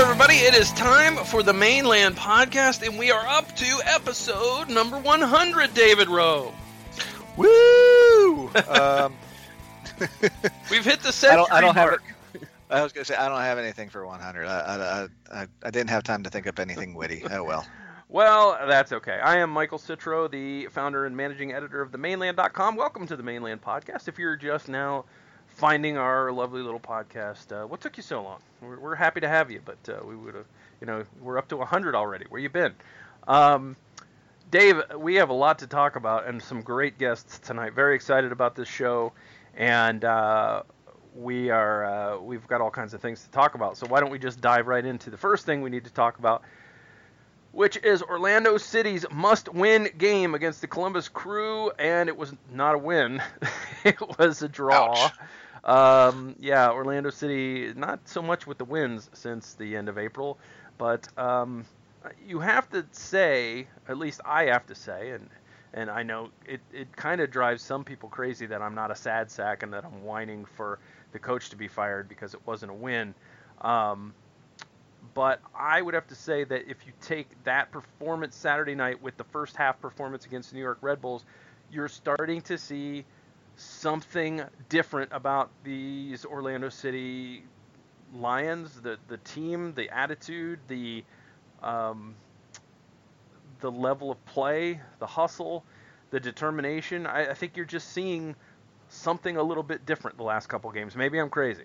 everybody. It is time for the Mane Land PawedCast, and we are up to episode number 100, David Rohe. Woo! um, We've hit the century I don't, I don't have it. I was gonna say I don't have anything for 100. I, I, I, I didn't have time to think up anything witty. Oh well. Well, that's okay. I am Michael Citro, the founder and managing editor of the themaneland.com. Welcome to the Mane Land PawedCast. If you're just now finding our lovely little podcast, uh, what took you so long? We're, we're happy to have you, but uh, we would have, you know, we're up to 100 already. Where you been? Um, Dave, we have a lot to talk about and some great guests tonight. Very excited about this show, and uh, we are uh, we've got all kinds of things to talk about. So why don't we just dive right into the first thing we need to talk about, which is Orlando City's must-win game against the Columbus Crew, and it was not a win; it was a draw. Ouch. Um, yeah, Orlando City not so much with the wins since the end of April, but um, you have to say, at least I have to say, and and I know it, it kind of drives some people crazy that I'm not a sad sack and that I'm whining for the coach to be fired because it wasn't a win. Um, but I would have to say that if you take that performance Saturday night with the first half performance against the New York Red Bulls, you're starting to see something different about these Orlando City Lions, the the team, the attitude, the um, the level of play, the hustle, the determination. I, I think you're just seeing something a little bit different the last couple games. Maybe I'm crazy.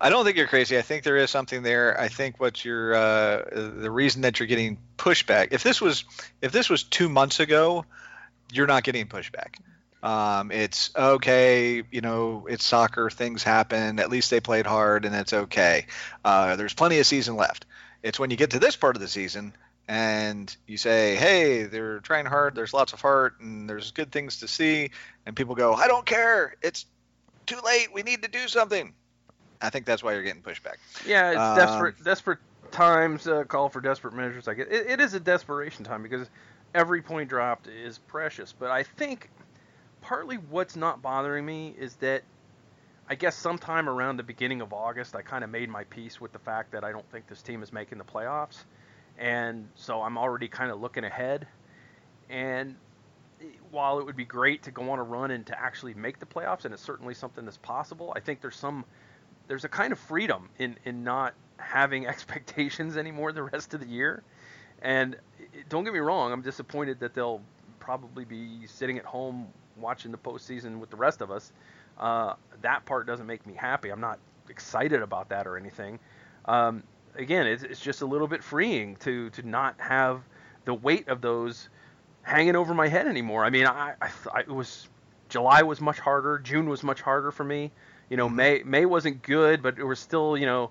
I don't think you're crazy. I think there is something there. I think what you're uh, the reason that you're getting pushback. If this was if this was two months ago, you're not getting pushback. Um, it's okay, you know, it's soccer. Things happen. At least they played hard, and it's okay. Uh, there's plenty of season left. It's when you get to this part of the season and you say, "Hey, they're trying hard. There's lots of heart, and there's good things to see," and people go, "I don't care. It's too late. We need to do something." I think that's why you're getting pushback. Yeah, it's Um, desperate. Desperate times uh, call for desperate measures. I it, it is a desperation time because every point dropped is precious. But I think partly what's not bothering me is that I guess sometime around the beginning of August, I kind of made my peace with the fact that I don't think this team is making the playoffs, and so I'm already kind of looking ahead. And while it would be great to go on a run and to actually make the playoffs, and it's certainly something that's possible, I think there's some there's a kind of freedom in in not having expectations anymore the rest of the year. And eh, don't get me wrong, I'm disappointed that they'll probably be sitting at home watching the postseason with the rest of us. Uh, that part doesn't make me happy. I'm not excited about that or anything. Um, again, it's, it's just a little bit freeing to to not have the weight of those hanging over my head anymore. I mean, I, I, I it was July was much harder. June was much harder for me. You know, Mhm. May May wasn't good, but it was still you know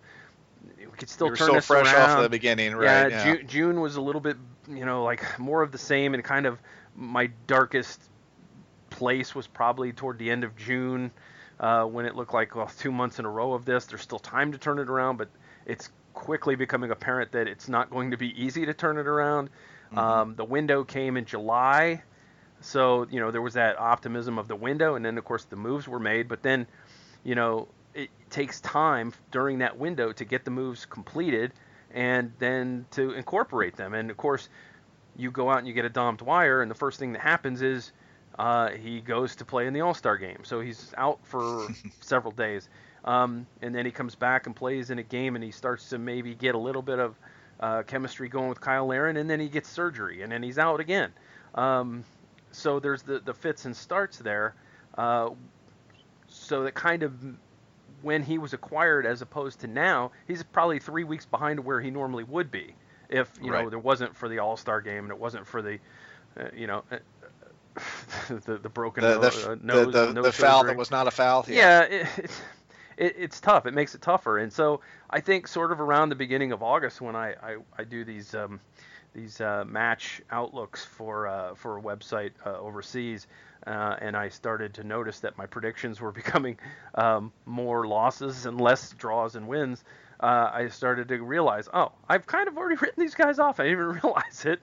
we could still turn so this fresh around. off the beginning, right? Yeah, June, June was a little bit, you know, like more of the same, and kind of my darkest place was probably toward the end of June, uh, when it looked like well, two months in a row of this. There's still time to turn it around, but it's quickly becoming apparent that it's not going to be easy to turn it around. Mhm. Um, the window came in July, so you know there was that optimism of the window, and then of course the moves were made, but then, you know, it takes time during that window to get the moves completed and then to incorporate them. And of course, you go out and you get a Dom Dwyer, and the first thing that happens is uh, he goes to play in the All Star game. So he's out for several days. Um, and then he comes back and plays in a game, and he starts to maybe get a little bit of uh, chemistry going with Kyle Larin, and then he gets surgery, and then he's out again. Um, so there's the, the fits and starts there. Uh, so that kind of when he was acquired as opposed to now, he's probably three weeks behind where he normally would be if you know there wasn't for the All Star game and it wasn't for the uh, you know uh, the the broken the, no- the, uh, the, nose, the, nose the foul that was not a foul. Yeah, it, it's it, it's tough. It makes it tougher. And so I think sort of around the beginning of August when I I, I do these um, these uh, match outlooks for uh, for a website uh, overseas. Uh, and I started to notice that my predictions were becoming um, more losses and less draws and wins. Uh, I started to realize, oh, I've kind of already written these guys off. I didn't even realize it.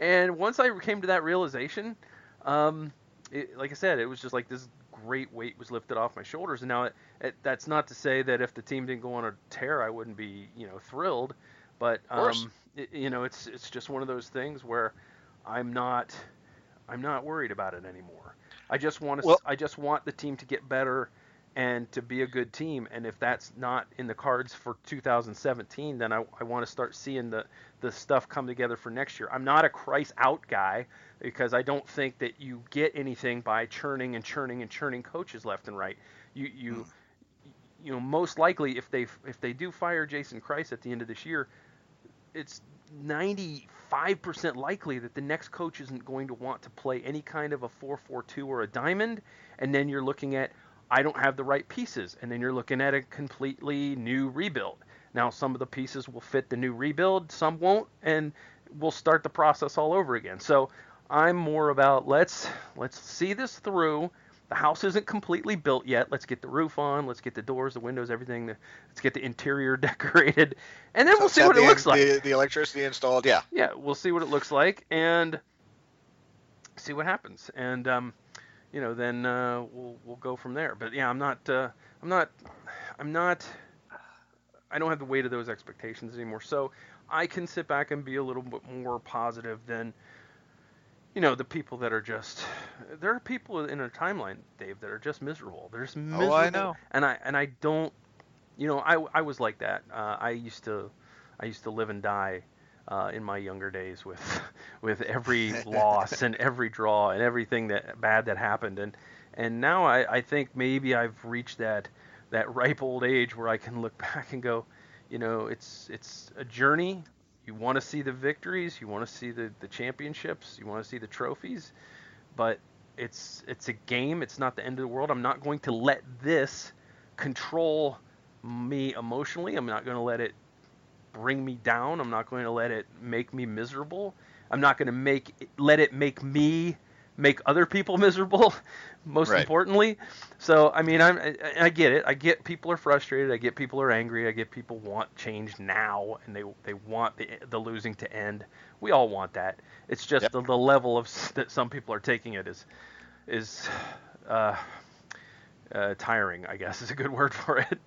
And once I came to that realization, um, it, like I said, it was just like this great weight was lifted off my shoulders. And now it, it, that's not to say that if the team didn't go on a tear, I wouldn't be you know thrilled. But um, you know, it's it's just one of those things where I'm not I'm not worried about it anymore. I just want to Well- I just want the team to get better and to be a good team. And if that's not in the cards for 2017, then I, I want to start seeing the the stuff come together for next year. I'm not a Kreis out guy because I don't think that you get anything by churning and churning and churning coaches left and right. You you hmm. you know most likely if they if they do fire Jason Kreis at the end of this year, it's 95% likely that the next coach isn't going to want to play any kind of a 4-4-2 or a diamond and then you're looking at I don't have the right pieces and then you're looking at a completely new rebuild. Now some of the pieces will fit the new rebuild, some won't and we'll start the process all over again. So I'm more about let's let's see this through. The house isn't completely built yet. Let's get the roof on. Let's get the doors, the windows, everything. Let's get the interior decorated, and then we'll see what it looks like. The, the electricity installed. Yeah. Yeah, we'll see what it looks like and see what happens. And um, you know, then uh, we'll we'll go from there. But yeah, I'm not uh, I'm not I'm not I don't have the weight of those expectations anymore. So I can sit back and be a little bit more positive than you know the people that are just there are people in a timeline Dave that are just miserable. They're just miserable. Oh, I know. And I and I don't you know I I was like that. Uh, I used to I used to live and die uh, in my younger days with with every loss and every draw and everything that bad that happened and and now I, I think maybe I've reached that that ripe old age where I can look back and go, you know, it's it's a journey. You want to see the victories, you want to see the, the championships, you want to see the trophies, but it's it's a game. It's not the end of the world. I'm not going to let this control me emotionally. I'm not going to let it bring me down. I'm not going to let it make me miserable. I'm not going to make let it make me make other people miserable. Most Right. importantly, so I mean, I'm I, I get it. I get people are frustrated. I get people are angry. I get people want change now, and they they want the the losing to end. We all want that. It's just Yep. the, the level of that some people are taking it is is uh, uh, tiring. I guess is a good word for it.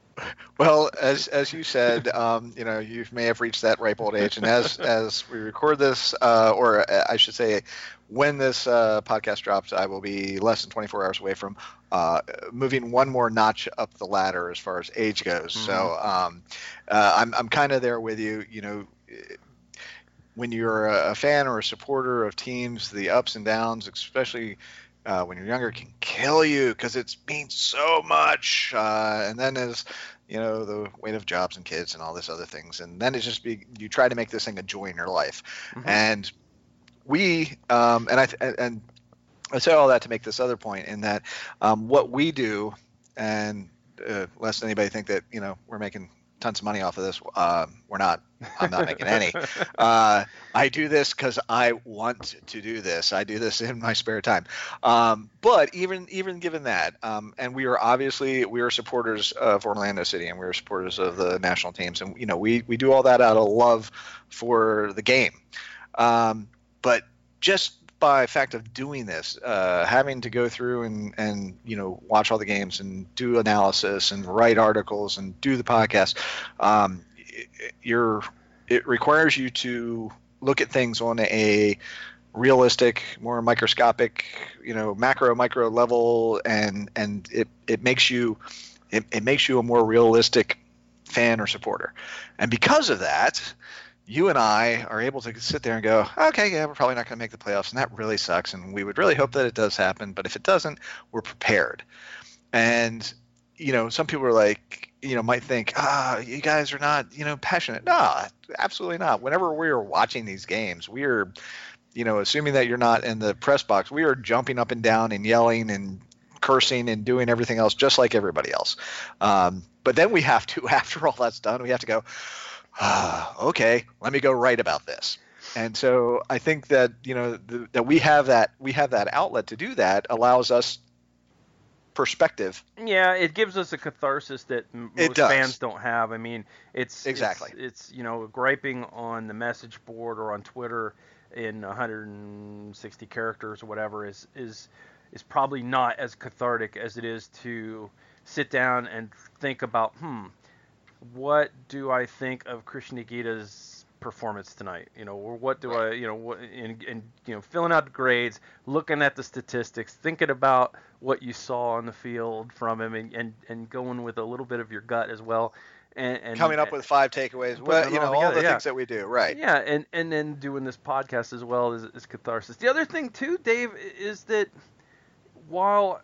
Well, as as you said, um, you know, you may have reached that ripe old age, and as as we record this, uh, or uh, I should say, when this uh, podcast drops, I will be less than 24 hours away from uh, moving one more notch up the ladder as far as age goes. So um, uh, I'm I'm kind of there with you. You know. When you're a fan or a supporter of teams, the ups and downs, especially uh, when you're younger, can kill you because it means so much. Uh, and then as you know, the weight of jobs and kids and all this other things, and then it's just be you try to make this thing a joy in your life. Mhm. And we, um, and I and I say all that to make this other point in that um, what we do, and uh, lest anybody think that you know we're making tons of money off of this, uh, we're not. I'm not making any. Uh, I do this because I want to do this. I do this in my spare time. Um, but even even given that, um, and we are obviously we are supporters of Orlando City and we are supporters of the national teams, and you know we we do all that out of love for the game. Um, but just by fact of doing this, uh, having to go through and and you know watch all the games and do analysis and write articles and do the podcast, um, it- you're it requires you to look at things on a realistic, more microscopic, you know, macro micro level, and and it it makes you it, it makes you a more realistic fan or supporter, and because of that. You and I are able to sit there and go, okay, yeah, we're probably not going to make the playoffs, and that really sucks. And we would really hope that it does happen, but if it doesn't, we're prepared. And you know, some people are like, you know, might think, ah, you guys are not, you know, passionate. No, absolutely not. Whenever we are watching these games, we are, you know, assuming that you're not in the press box, we are jumping up and down and yelling and cursing and doing everything else just like everybody else. Um, but then we have to, after all that's done, we have to go, ah, okay, let me go write about this. And so I think that you know the, that we have that we have that outlet to do that allows us perspective Yeah, it gives us a catharsis that most fans don't have. I mean, it's Exactly. It's, it's you know griping on the message board or on Twitter in 160 characters or whatever is is is probably not as cathartic as it is to sit down and think about, hmm, what do I think of Cristian Higuita's performance tonight? You know, or what do I, you know, what, and, and you know, filling out the grades, looking at the statistics, thinking about what you saw on the field from him, and, and, and going with a little bit of your gut as well. And, and coming up with five takeaways, well, you know, all, all the yeah. things that we do, right? Yeah, and and then doing this podcast as well is, is catharsis. The other thing too, Dave, is that while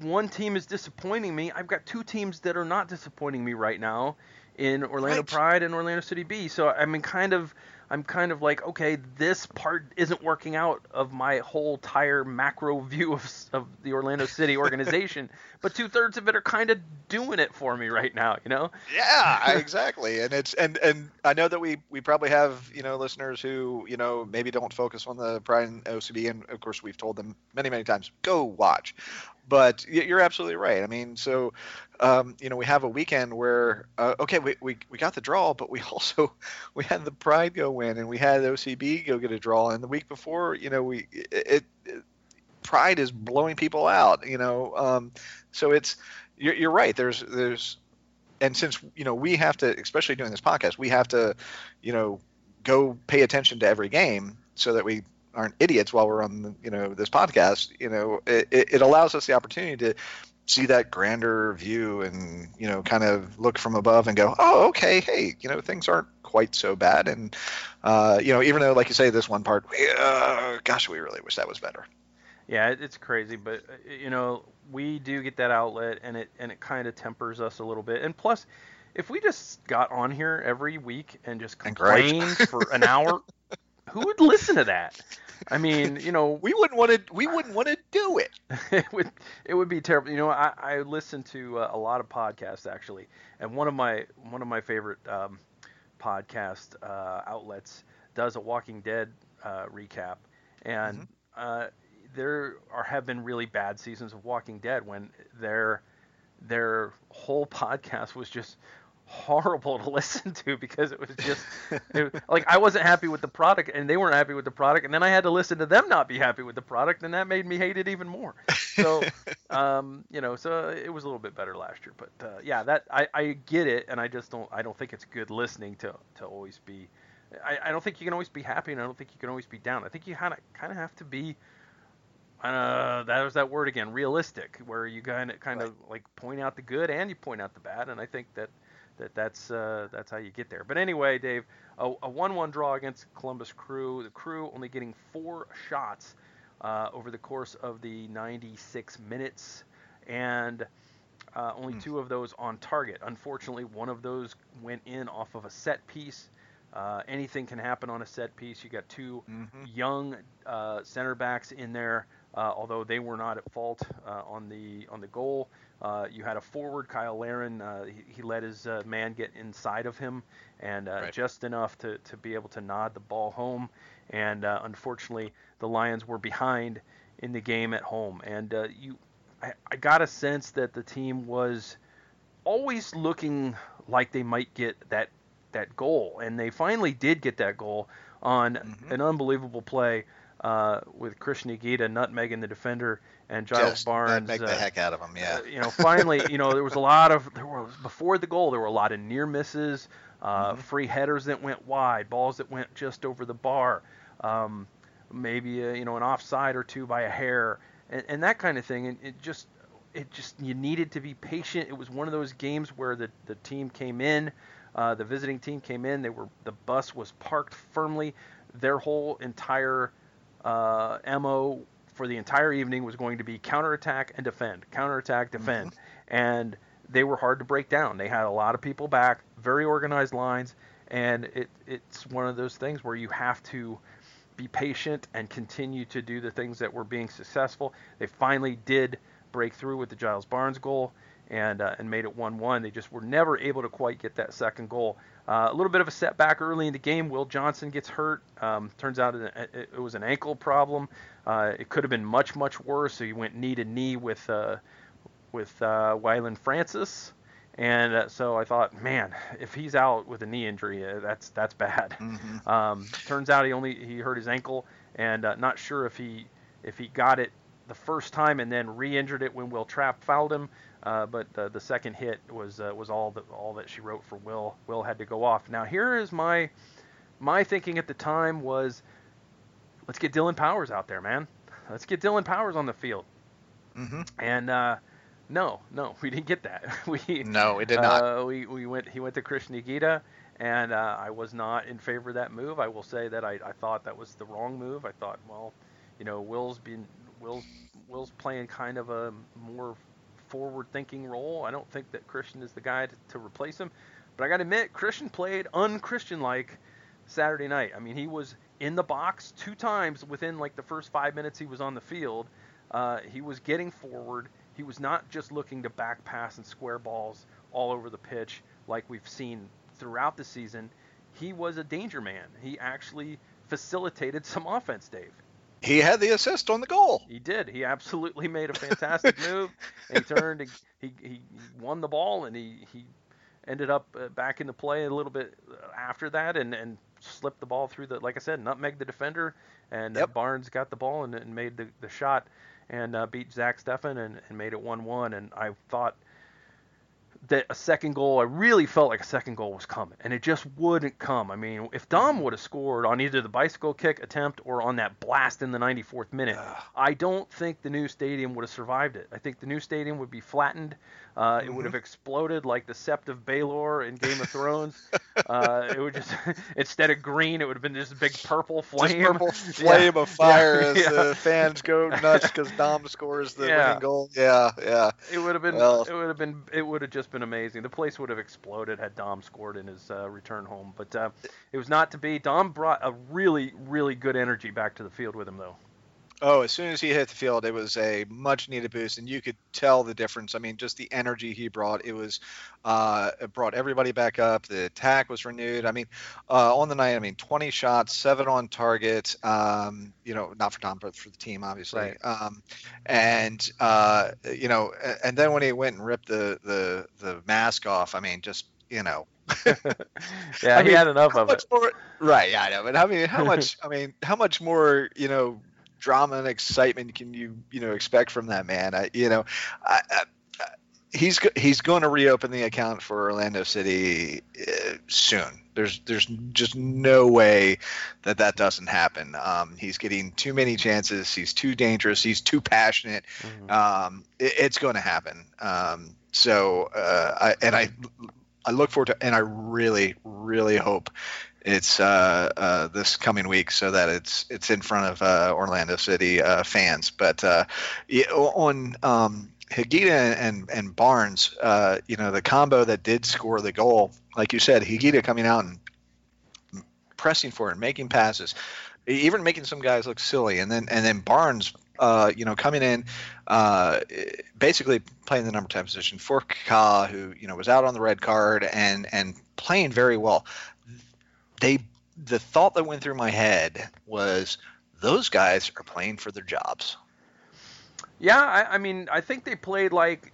one team is disappointing me, I've got two teams that are not disappointing me right now in Orlando right. Pride and Orlando City B. So I mean, kind of, I'm kind of like, okay, this part isn't working out of my whole entire macro view of, of the Orlando City organization, but two thirds of it are kind of doing it for me right now, you know? Yeah, exactly. and it's and and I know that we we probably have you know listeners who you know maybe don't focus on the Pride and OCB, and of course we've told them many many times go watch but you're absolutely right. I mean, so um, you know, we have a weekend where uh, okay, we, we we got the draw, but we also we had the Pride go win, and we had OCB go get a draw, and the week before, you know, we it, it Pride is blowing people out, you know, um, so it's you're, you're right. There's there's and since you know we have to, especially doing this podcast, we have to, you know, go pay attention to every game so that we aren't idiots while we're on you know this podcast you know it, it allows us the opportunity to see that grander view and you know kind of look from above and go oh okay hey you know things aren't quite so bad. And uh, you know even though like you say this one part uh, gosh we really wish that was better. Yeah it's crazy but uh, you know we do get that outlet and it and it kind of tempers us a little bit. And plus if we just got on here every week and just complained for an hour who would listen to that I mean, you know, we wouldn't want to. We wouldn't want to do it. it would. It would be terrible. You know, I, I listen to uh, a lot of podcasts actually, and one of my one of my favorite um, podcast uh, outlets does a Walking Dead uh, recap, and mm-hmm. Uh, there are have been really bad seasons of Walking Dead when their their whole podcast was just horrible to listen to because it was just it, like I wasn't happy with the product and they weren't happy with the product and then I had to listen to them not be happy with the product and that made me hate it even more. So um, you know, so it was a little bit better last year, but uh, yeah, that I, I get it and I just don't I don't think it's good listening to to always be I, I don't think you can always be happy and I don't think you can always be down. I think you kind of kind of have to be uh, that was that word again, realistic, where you kind of kind of right. like point out the good and you point out the bad, and I think that that that's uh, that's how you get there. But anyway, Dave, a, a 1-1 draw against Columbus Crew. The Crew only getting four shots uh, over the course of the 96 minutes, and uh, only mm. two of those on target. Unfortunately, one of those went in off of a set piece. Uh, anything can happen on a set piece. You got 2 mm-hmm. young uh, center backs in there, although they were not at fault on the on the goal. Uh, you had a forward, Kyle Larin. Uh, he, he, let his uh, man get inside of him, and uh, right. just enough to, to be able to nod the ball home. And uh, unfortunately, the Lions were behind in the game at home. And uh, you, I, I, got a sense that the team was always looking like they might get that that goal, and they finally did get that goal on mm-hmm. an unbelievable play with Cristian Higuita nutmegging the defender and Giles Just Barnes make the uh, heck out of him. Yeah. Uh, you know, finally, you know, there was a lot of there was before the goal there were a lot of near misses, uh, mm-hmm. free headers that went wide, balls that went just over the bar, um, maybe a, uh, you know an offside or two by a hair, and, and that kind of thing. And it just it just you needed to be patient. It was one of those games where the the team came in, uh, the visiting team came in. They were the bus was parked firmly. Their whole entire uh, mo for the entire evening was going to be counterattack and defend, counterattack, mm-hmm. defend. Mm-hmm. And they were hard to break down. They had a lot of people back, very organized lines, and it, it's one of those things where you have to be patient and continue to do the things that were being successful. They finally did break through with the Giles Barnes goal and uh, and made it 1-1. They just were never able to quite get that second goal. Uh, a little bit of a setback early in the game. Will Johnson gets hurt. Um, turns out it, it, was an ankle problem. Uh, it could have been much much worse. So he went knee to knee with uh, with uh, Waylon Francis, and uh, so I thought, man, if he's out with a knee injury, uh, that's that's bad. Mm-hmm. Um, turns out he only he hurt his ankle, and uh, not sure if he if he got it the first time and then re-injured it when Will Trapp fouled him. Uh, but the, the second hit was uh, was all that all that she wrote for Will. Will had to go off. Now here is my my thinking at the time was, let's get Dillon Powers out there, man. Let's get Dillon Powers on the field. Mm-hmm. And uh, no, no, we didn't get that. we no, we did not. Uh, we we went. He went to Cristian Higuita, and uh, I was not in favor of that move. I will say that I, I thought that was the wrong move. I thought, well, you know, Will's been Will's Will's playing kind of a more forward-thinking role. I don't think that Christian is the guy to, to replace him. But I got to admit, Christian played un-Christian-like Saturday night. I mean, he was in the box two times within like the first five minutes he was on the field. Uh, he was getting forward. He was not just looking to back pass and square balls all over the pitch like we've seen throughout the season. He was a danger man. He actually facilitated some offense, Dave. He had the assist on the goal. He did. He absolutely made a fantastic move. And he turned. And he he won the ball, and he he ended up uh, back into play a little bit after that, and and slipped the ball through the like I said, nutmeg the defender, and uh, Yep. uh, Barnes got the ball and, and made the the shot, and uh, beat Zach Steffen and, and made it one one. And I thought that a second goal, I really felt like a second goal was coming, and it just wouldn't come. I mean, if Dom would have scored on either the bicycle kick attempt or on that blast in the 94th minute, I don't think the new stadium would have survived it. I think the new stadium would be flattened. Uh, It would have exploded like the Sept of Baelor in Game of Thrones. uh, it would just instead of green, it would have been just a big purple flame. Just purple Yeah. flame of fire Yeah, as yeah. the fans go nuts because Dom scores the Yeah. winning goal. Yeah, yeah. It would have been. Well- it would have been. It would have just been amazing. The place would have exploded had Dom scored in his uh, return home. But uh, it was not to be. Dom brought a really, really good energy back to the field with him, though. Oh, as soon as he hit the field, it was a much needed boost, and you could tell the difference. I mean, just the energy he brought. It was, uh, it brought everybody back up. The attack was renewed. I mean, uh, on the night, I mean, 20 shots, seven on target. Um, you know, not for Tom, but for the team, obviously. Right. Um, and uh, you know, and then when he went and ripped the the the mask off, I mean, just you know, Yeah, I he mean, had enough of it. more, right? Yeah, I know. But I mean, how much? I mean, how much more? You know, drama and excitement can you you know expect from that man? I, you know, I, I, he's he's going to reopen the account for Orlando City uh, soon. There's there's just no way that that doesn't happen. Um, he's getting too many chances. He's too dangerous. He's too passionate. Mhm. Um, it, it's going to happen. Um, so uh, I and I I look forward to and I really really hope it's uh, uh, this coming week so that it's it's in front of uh, Orlando City uh, fans. But uh, on um, Higuita and and Barnes, uh, you know the combo that did score the goal, like you said, Higuita coming out and pressing for it, making passes, even making some guys look silly, and then and then Barnes. You know, coming in, basically playing the number ten position for Kaká, who you know was out on the red card and and playing very well. They the thought that went through my head was those guys are playing for their jobs. Yeah, I, I mean, I think they played like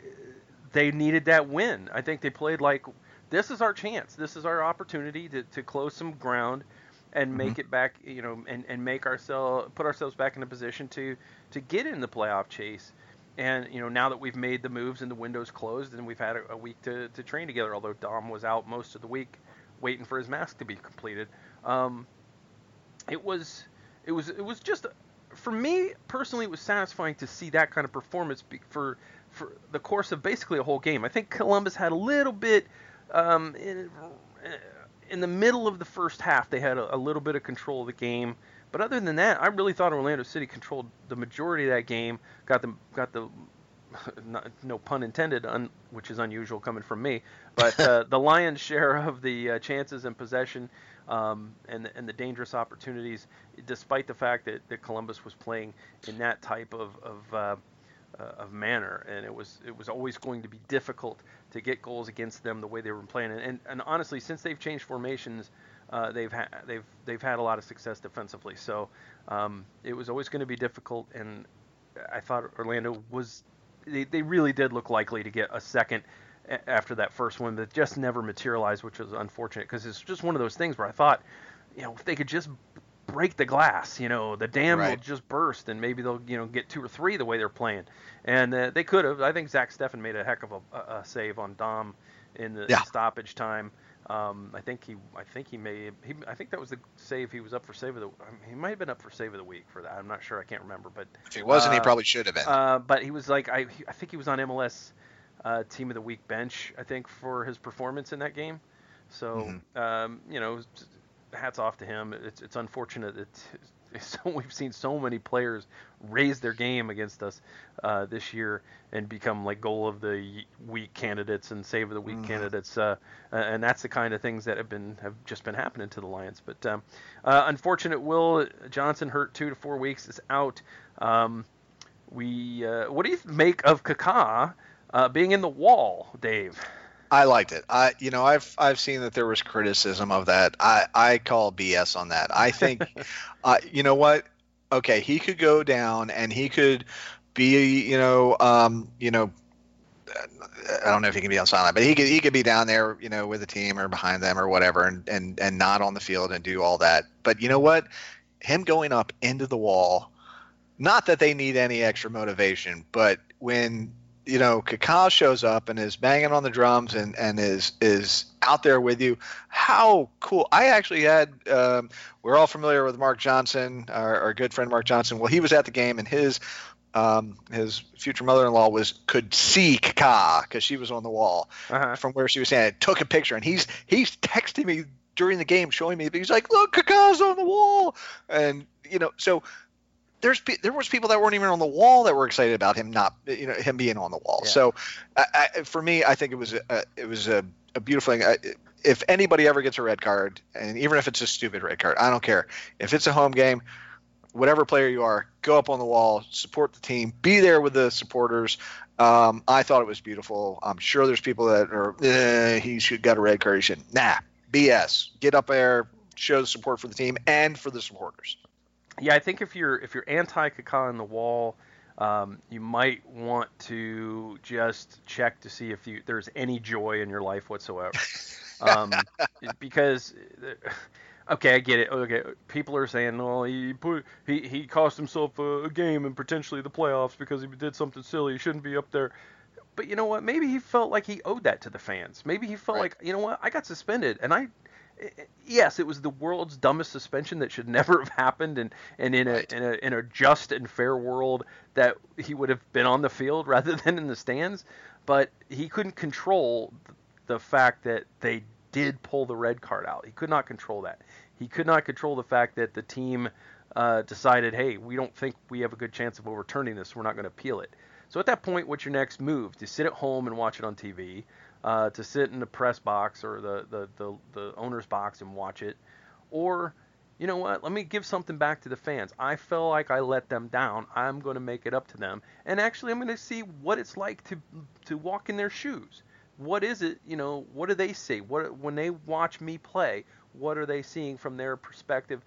they needed that win. I think they played like this is our chance. This is our opportunity to, to close some ground and mm-hmm. make it back, you know, and, and make ourselves put ourselves back in a position to to get in the playoff chase. And you know, now that we've made the moves and the window's closed, and we've had a, a week to, to train together, although Dom was out most of the week waiting for his mask to be completed. Um, it was it was it was just for me personally it was satisfying to see that kind of performance be, for for the course of basically a whole game. I think Columbus had a little bit um, in, in the middle of the first half they had a, a little bit of control of the game, but other than that, I really thought Orlando City controlled the majority of that game. Got the got the not, no pun intended, un, which is unusual coming from me, but uh, the lion's share of the uh, chances and possession um, and and the dangerous opportunities, despite the fact that, that Columbus was playing in that type of of, uh, uh, of manner, and it was it was always going to be difficult to get goals against them the way they were playing. And and, and honestly, since they've changed formations, uh, they've ha- they've they've had a lot of success defensively. So um, it was always going to be difficult, and I thought Orlando was they, they really did look likely to get a second after that first one, but just never materialized, which was unfortunate because it's just one of those things where I thought, you know, if they could just break the glass. You know, the dam will just burst, and maybe they'll you know get two or three the way they're playing. And uh, they could have. I think Zach Steffen made a heck of a, a, a save on Dom in the Yeah. stoppage time. Um, I think he, I think he may, he, I think that was the save he was up for save of the. I mean, he might have been up for save of the week for that. I'm not sure. I can't remember, but If he wasn't, he Uh, probably should have been. uh, but he was like, I, I think he was on MLS uh, Team of the Week bench. I think for his performance in that game. So um, you know, hats off to him. It's it's unfortunate that so we've seen so many players raise their game against us uh, this year and become like goal of the week candidates and save of the week Mhm. candidates. Uh, uh, and that's the kind of things that have been have just been happening to the Lions. But um, uh, unfortunate, Will Johnson hurt two to four weeks is out. Um, we uh, what do you make of Kaká uh, being in the wall, Dave? I liked it. I, you know, I've I've seen that there was criticism of that. I I call BS on that. I think, uh, you know what? Okay, he could go down and he could be, you know, um, you know, I don't know if he can be on sideline, but he could he could be down there, you know, with the team or behind them or whatever, and and and not on the field and do all that. But you know what? Him going up into the wall, not that they need any extra motivation, but when you know Kaká shows up and is banging on the drums and and is is out there with you, how cool! I actually had. Um, we're all familiar with Mark Johnson, our, our good friend Mark Johnson. Well, he was at the game and his um, his future mother-in-law was could see Kaká because she was on the wall Uh-huh. from where she was standing. Took a picture, and he's he's texting me during the game, showing me. He's like, "Look, Kaká's on the wall," and you know, so there's there was people that weren't even on the wall that were excited about him not, you know, him being on the wall. Yeah. So, I, I, for me, I think it was a, it was a, a beautiful thing. I, if anybody ever gets a red card, and even if it's a stupid red card, I don't care. If it's a home game, whatever player you are, go up on the wall, support the team, be there with the supporters. Um, I thought it was beautiful. I'm sure there's people that are, eh, he should got a red card. He should. Nah, BS. Get up there, show the support for the team and for the supporters. Yeah, I think if you're if you're anti Kaká on the wall, um, you might want to just check to see if you there's any joy in your life whatsoever. um, because okay, I get it. Okay, people are saying, well, he put he he cost himself a, a game and potentially the playoffs because he did something silly. He shouldn't be up there. But you know what? Maybe he felt like he owed that to the fans. Maybe he felt Right. like, you know what? I got suspended, and I yes, it was the world's dumbest suspension that should never have happened, and, and in a in a in a just and fair world that he would have been on the field rather than in the stands, but he couldn't control the fact that they did pull the red card out. He could not control that. He could not control the fact that the team uh, decided, hey, we don't think we have a good chance of overturning this. We're not going to appeal it. So at that point, what's your next move? To sit at home and watch it on TV, uh, to sit in the press box or the, the, the, the owner's box and watch it, or you know what? Let me give something back to the fans. I feel like I let them down. I'm going to make it up to them, and actually, I'm going to see what it's like to to walk in their shoes. What is it? You know, what do they see? What when they watch me play? What are they seeing from their perspective,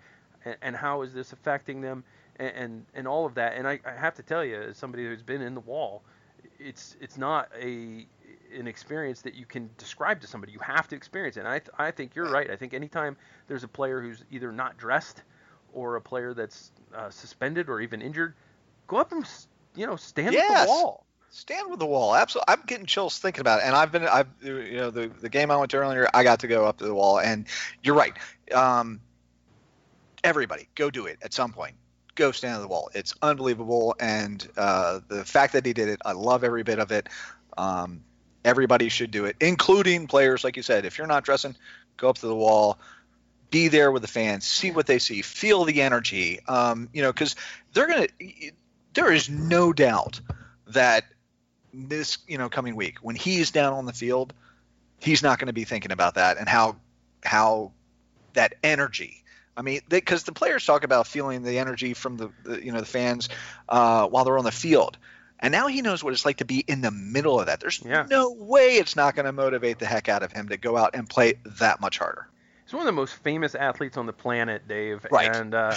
and, and how is this affecting them, and, and and all of that? And I, I have to tell you, as somebody who's been in the wall, it's it's not a an experience that you can describe to somebody. You have to experience it. And I th- I think you're right. I think anytime there's a player who's either not dressed or a player that's uh, suspended or even injured, go up and you know stand Yes. the wall. Stand with the wall. Absolutely. I'm getting chills thinking about it. And I've been, I've, you know, the, the game I went to earlier, I got to go up to the wall. And you're right. Um, everybody, go do it at some point. Go stand at the wall. It's unbelievable. And uh, the fact that he did it, I love every bit of it. Um, everybody should do it, including players, like you said. If you're not dressing, go up to the wall. Be there with the fans. See what they see. Feel the energy. Um, you know, because they're gonna. There is no doubt that this you know coming week when he's down on the field he's not going to be thinking about that and how how that energy i mean because the players talk about feeling the energy from the, the you know the fans uh, while they're on the field and now he knows what it's like to be in the middle of that there's Yeah. no way it's not going to motivate the heck out of him to go out and play that much harder He's one of the most famous athletes on the planet, Dave. Right. And uh,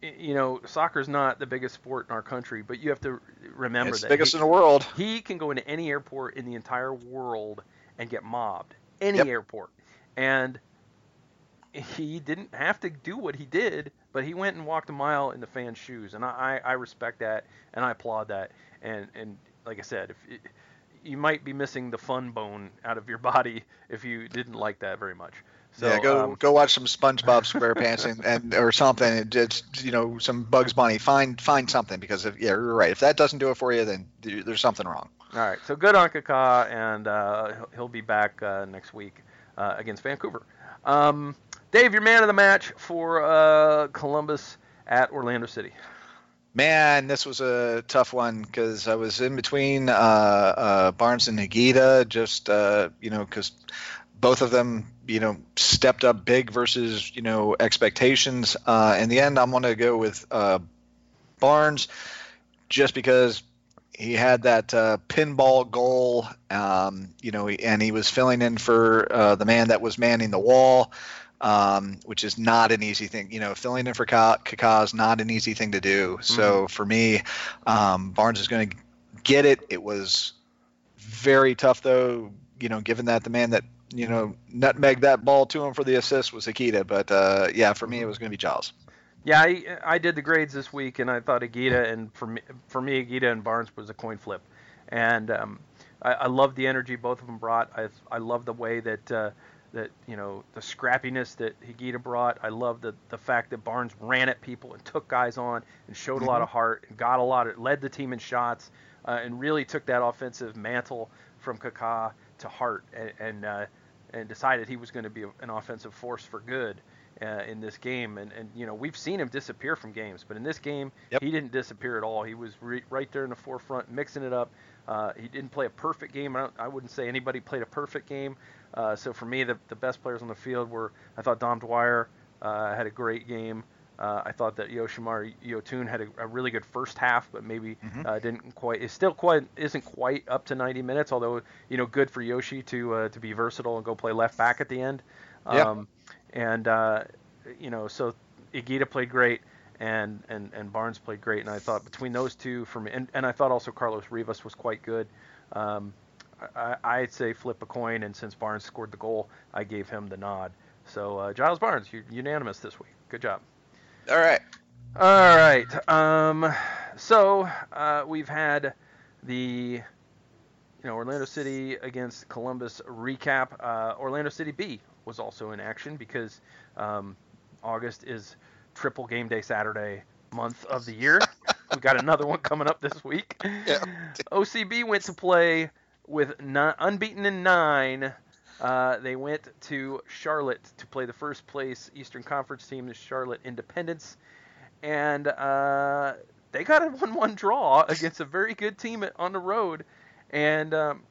you know, soccer's not the biggest sport in our country, but you have to remember it's that biggest he- in the world He can go into any airport in the entire world and get mobbed. Any Yep. airport. And he didn't have to do what he did but he went and walked a mile in the fans' shoes, and I, I respect that and I applaud that. And and like I said, if it, you might be missing the fun bone out of your body if you didn't like that very much. So, yeah, go um, go watch some SpongeBob SquarePants and, and or something. And It's you know some Bugs Bunny. Find find something because if, yeah, you're right. If that doesn't do it for you, then there's something wrong. All right, so good on Kaká, and uh, he'll- he'll be back uh, next week uh, against Vancouver. Um, Dave, your man of the match for uh, Columbus at Orlando City. Man, this was a tough one because I was in between uh, uh, Barnes and Higuita, just uh, you know, because both of them, you know, stepped up big versus you know expectations. Uh, in the end, I'm going to go with uh, Barnes, just because he had that uh, pinball goal, um, you know, and he was filling in for uh, the man that was manning the wall um, which is not an easy thing. You know, filling in for Kaká is not an easy thing to do. So for me, um, Barnes is going to get it. It was very tough, though. You know, given that the man that you know nutmegged that ball to him for the assist was Higuita. But uh, yeah, for me, it was going to be Giles. Yeah, I, I did the grades this week, and I thought Higuita and for me, for me, Higuita and Barnes was a coin flip, and um, I, I love the energy both of them brought. I I love the way that uh, that you know the scrappiness that Higuita brought. I love the the fact that Barnes ran at people and took guys on and showed a lot of heart and got a lot of led the team in shots uh, and really took that offensive mantle from Kaká to heart and and, uh, and decided he was going to be an offensive force for good. Uh, in this game, and, and you know we've seen him disappear from games, but in this game Yep. he didn't disappear at all. He was re- right there in the forefront, mixing it up. Uh, he didn't play a perfect game. I, don't, I wouldn't say anybody played a perfect game, uh, so for me, the, the best players on the field were I thought Dom Dwyer uh, had a great game. Uh, I thought that Yoshimar Yotun had a, a really good first half, but maybe Mhm. uh, didn't quite. Is still quite isn't quite up to 90 minutes. Although you know, good for Yoshi to uh, to be versatile and go play left back at the end. Yeah. Um, and uh, you know, so Higuita played great. And, and, and Barnes played great, and I thought between those two, for me, and, and I thought also Carlos Rivas was quite good. Um, I, I'd say flip a coin, and since Barnes scored the goal, I gave him the nod. So uh, Giles Barnes, you unanimous this week. Good job. All right. All right. Um, so uh, we've had the you know Orlando City against Columbus recap. Uh, Orlando City B was also in action because um, August is triple game day Saturday month of the year. we got another one coming up this week. Yeah. OCB went to play with non, unbeaten in nine. Uh, they went to Charlotte to play the first place Eastern Conference team, the Charlotte Independence, and uh, they got a 1-1 draw against a very good team on the road. And um,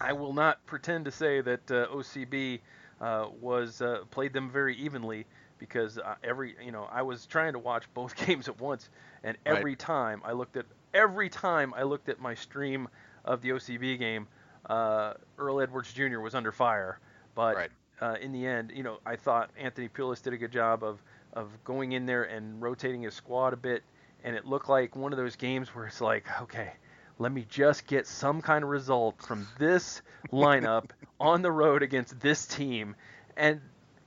I will not pretend to say that uh, OCB uh, was uh, played them very evenly because uh, every you know I was trying to watch both games at once, and Right. every time I looked at every time I looked at my stream of the OCB game, uh, Earl Edwards Jr. was under fire. But Right. uh, in the end, you know, I thought Anthony Pulis did a good job of of going in there and rotating his squad a bit, and it looked like one of those games where it's like, okay, let me just get some kind of result from this lineup on the road against this team, and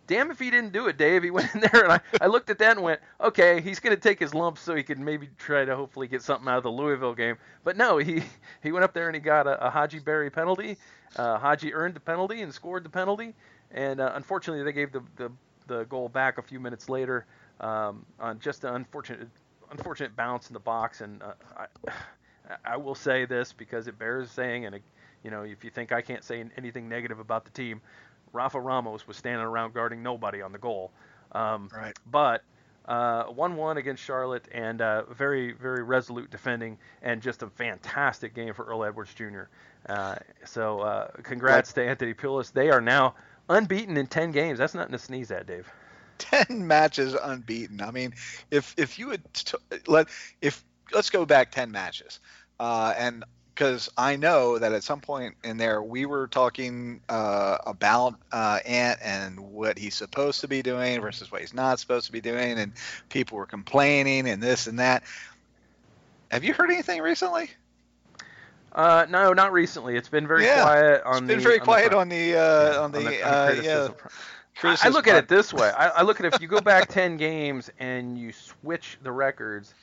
damn if he didn't do it, Dave. He went in there and I, I looked at that and went, okay, he's going to take his lumps so he could maybe try to hopefully get something out of the Louisville game. But no, he, he went up there and he got a, a Hadji Barry penalty. Uh, Hadji earned the penalty and scored the penalty. And uh, unfortunately, they gave the, the, the goal back a few minutes later um, on just an unfortunate unfortunate bounce in the box. And uh, I, I will say this because it bears saying, and uh, you know, if you think I can't say anything negative about the team, Rafa Ramos was standing around guarding nobody on the goal. Um, Right. but uh, 1-1 against Charlotte and uh, very, very resolute defending and just a fantastic game for Earl Edwards Jr. Uh, so uh, congrats to Anthony Pulis. They are now unbeaten in 10 games. That's nothing to sneeze at, Dave. 10 matches unbeaten. I mean, if if you would t- let if let's go back 10 matches. Uh, and because I know that at some point in there we were talking uh, about uh, Ant and what he's supposed to be doing versus what he's not supposed to be doing, and people were complaining and this and that. Have you heard anything recently? Uh, no, not recently. It's been very Yeah, quiet on It's been the. very on quiet front. on the uh, Yeah, on the, on the uh, yeah criticism. I, I look at it this way. I, I look at if you go back 10 games and you switch the records,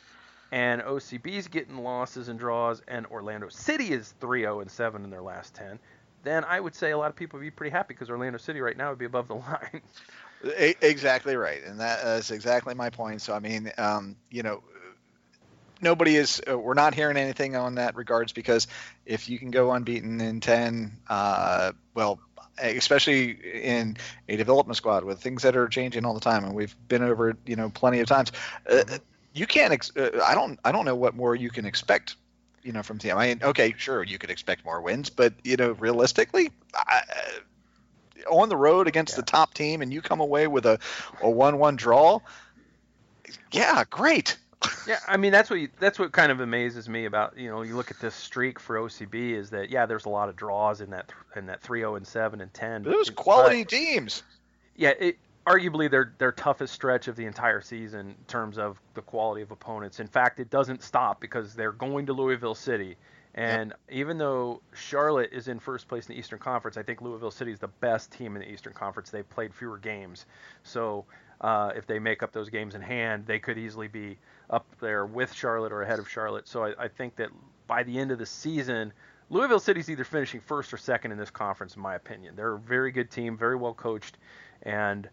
and OCB's getting losses and draws, and Orlando City is 3-0 and 7 in their last 10, then I would say a lot of people would be pretty happy because Orlando City right now would be above the line. Exactly right, and that is exactly my point. So I mean, um, you know, nobody is. Uh, we're not hearing anything on that regards because if you can go unbeaten in ten, uh, well, especially in a development squad with things that are changing all the time, and we've been over it, you know, plenty of times. Uh, you can't. Ex- uh, I don't. I don't know what more you can expect. You know, from team. I mean, okay, sure, you could expect more wins, but you know, realistically, I, on the road against yeah. the top team, and you come away with a a one-one draw. Yeah, great. yeah, I mean that's what you, that's what kind of amazes me about you know you look at this streak for OCB is that yeah there's a lot of draws in that in that 3-0 and 7 and 10. Those quality teams. Yeah, it, arguably their their toughest stretch of the entire season in terms of the quality of opponents. In fact, it doesn't stop because they're going to Louisville City. And yep. even though Charlotte is in first place in the Eastern Conference, I think Louisville City is the best team in the Eastern Conference. They've played fewer games. So uh, if they make up those games in hand, they could easily be up there with Charlotte or ahead of Charlotte. So I, I think that by the end of the season, Louisville City's either finishing first or second in this conference, in my opinion. They're a very good team, very well coached, and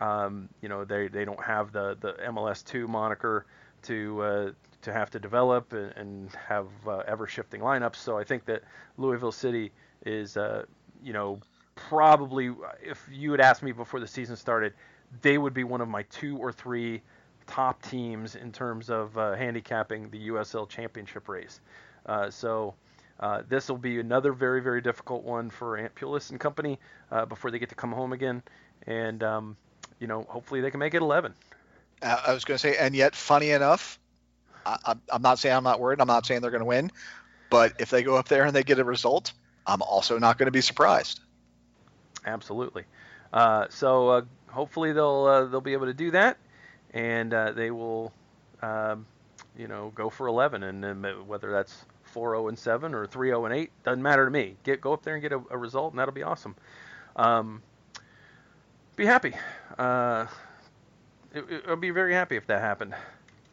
um, you know they they don't have the the MLS two moniker to uh, to have to develop and, and have uh, ever shifting lineups. So I think that Louisville City is uh, you know probably if you had asked me before the season started, they would be one of my two or three top teams in terms of uh, handicapping the USL Championship race. Uh, so uh, this will be another very, very difficult one for Ant Pulis and company before they get to come home again. And, um, you know, hopefully they can make it 11. Uh, I was going to say, and yet, funny enough, I, am not saying I'm not worried. I'm not saying they're going to win. But if they go up there and they get a result, I'm also not going to be surprised. Absolutely. Uh, so hopefully they'll they'll be able to do that and uh, they will, um, you know, go for 11, and, and whether that's 4-0 and 7 or 3-0 and 8 doesn't matter to me. Get go up there and get a, a result, and that'll be awesome. Um, be happy. Uh, it, I'll be very happy if that happened.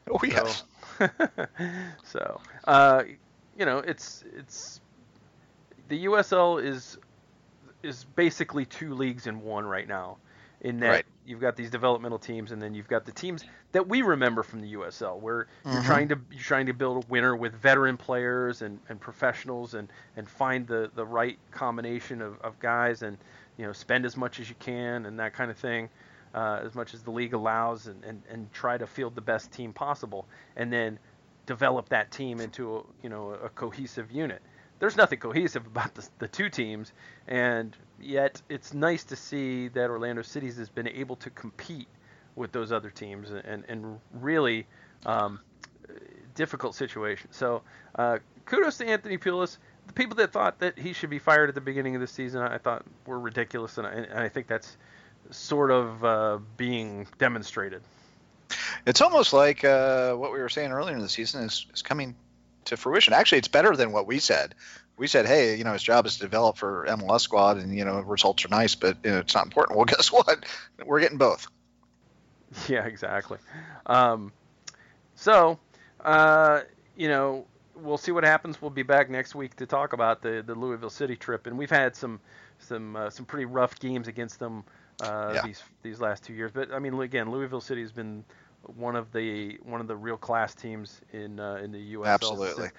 Oh yes. So, so uh, you know, it's it's the USL is is basically two leagues in one right now in that right. you've got these developmental teams and then you've got the teams that we remember from the USL where mm-hmm. you're trying to you're trying to build a winner with veteran players and, and professionals and, and find the, the right combination of, of guys and you know spend as much as you can and that kind of thing uh, as much as the league allows and, and, and try to field the best team possible and then develop that team into a, you know a cohesive unit there's nothing cohesive about the, the two teams, and yet it's nice to see that Orlando Cities has been able to compete with those other teams and, really um, difficult situations. So uh, kudos to Anthony Pulis. The people that thought that he should be fired at the beginning of the season, I thought were ridiculous, and I, and I think that's sort of uh, being demonstrated. It's almost like uh, what we were saying earlier in the season is, is coming to fruition. Actually, it's better than what we said. We said, hey, you know, his job is to develop for MLS squad, and you know, results are nice, but you know, it's not important. Well, guess what? We're getting both. Yeah, exactly. Um, so, uh, you know, we'll see what happens. We'll be back next week to talk about the, the Louisville City trip, and we've had some some uh, some pretty rough games against them uh, yeah. these these last two years. But I mean, again, Louisville City has been one of the one of the real class teams in uh, in the U.S. Absolutely.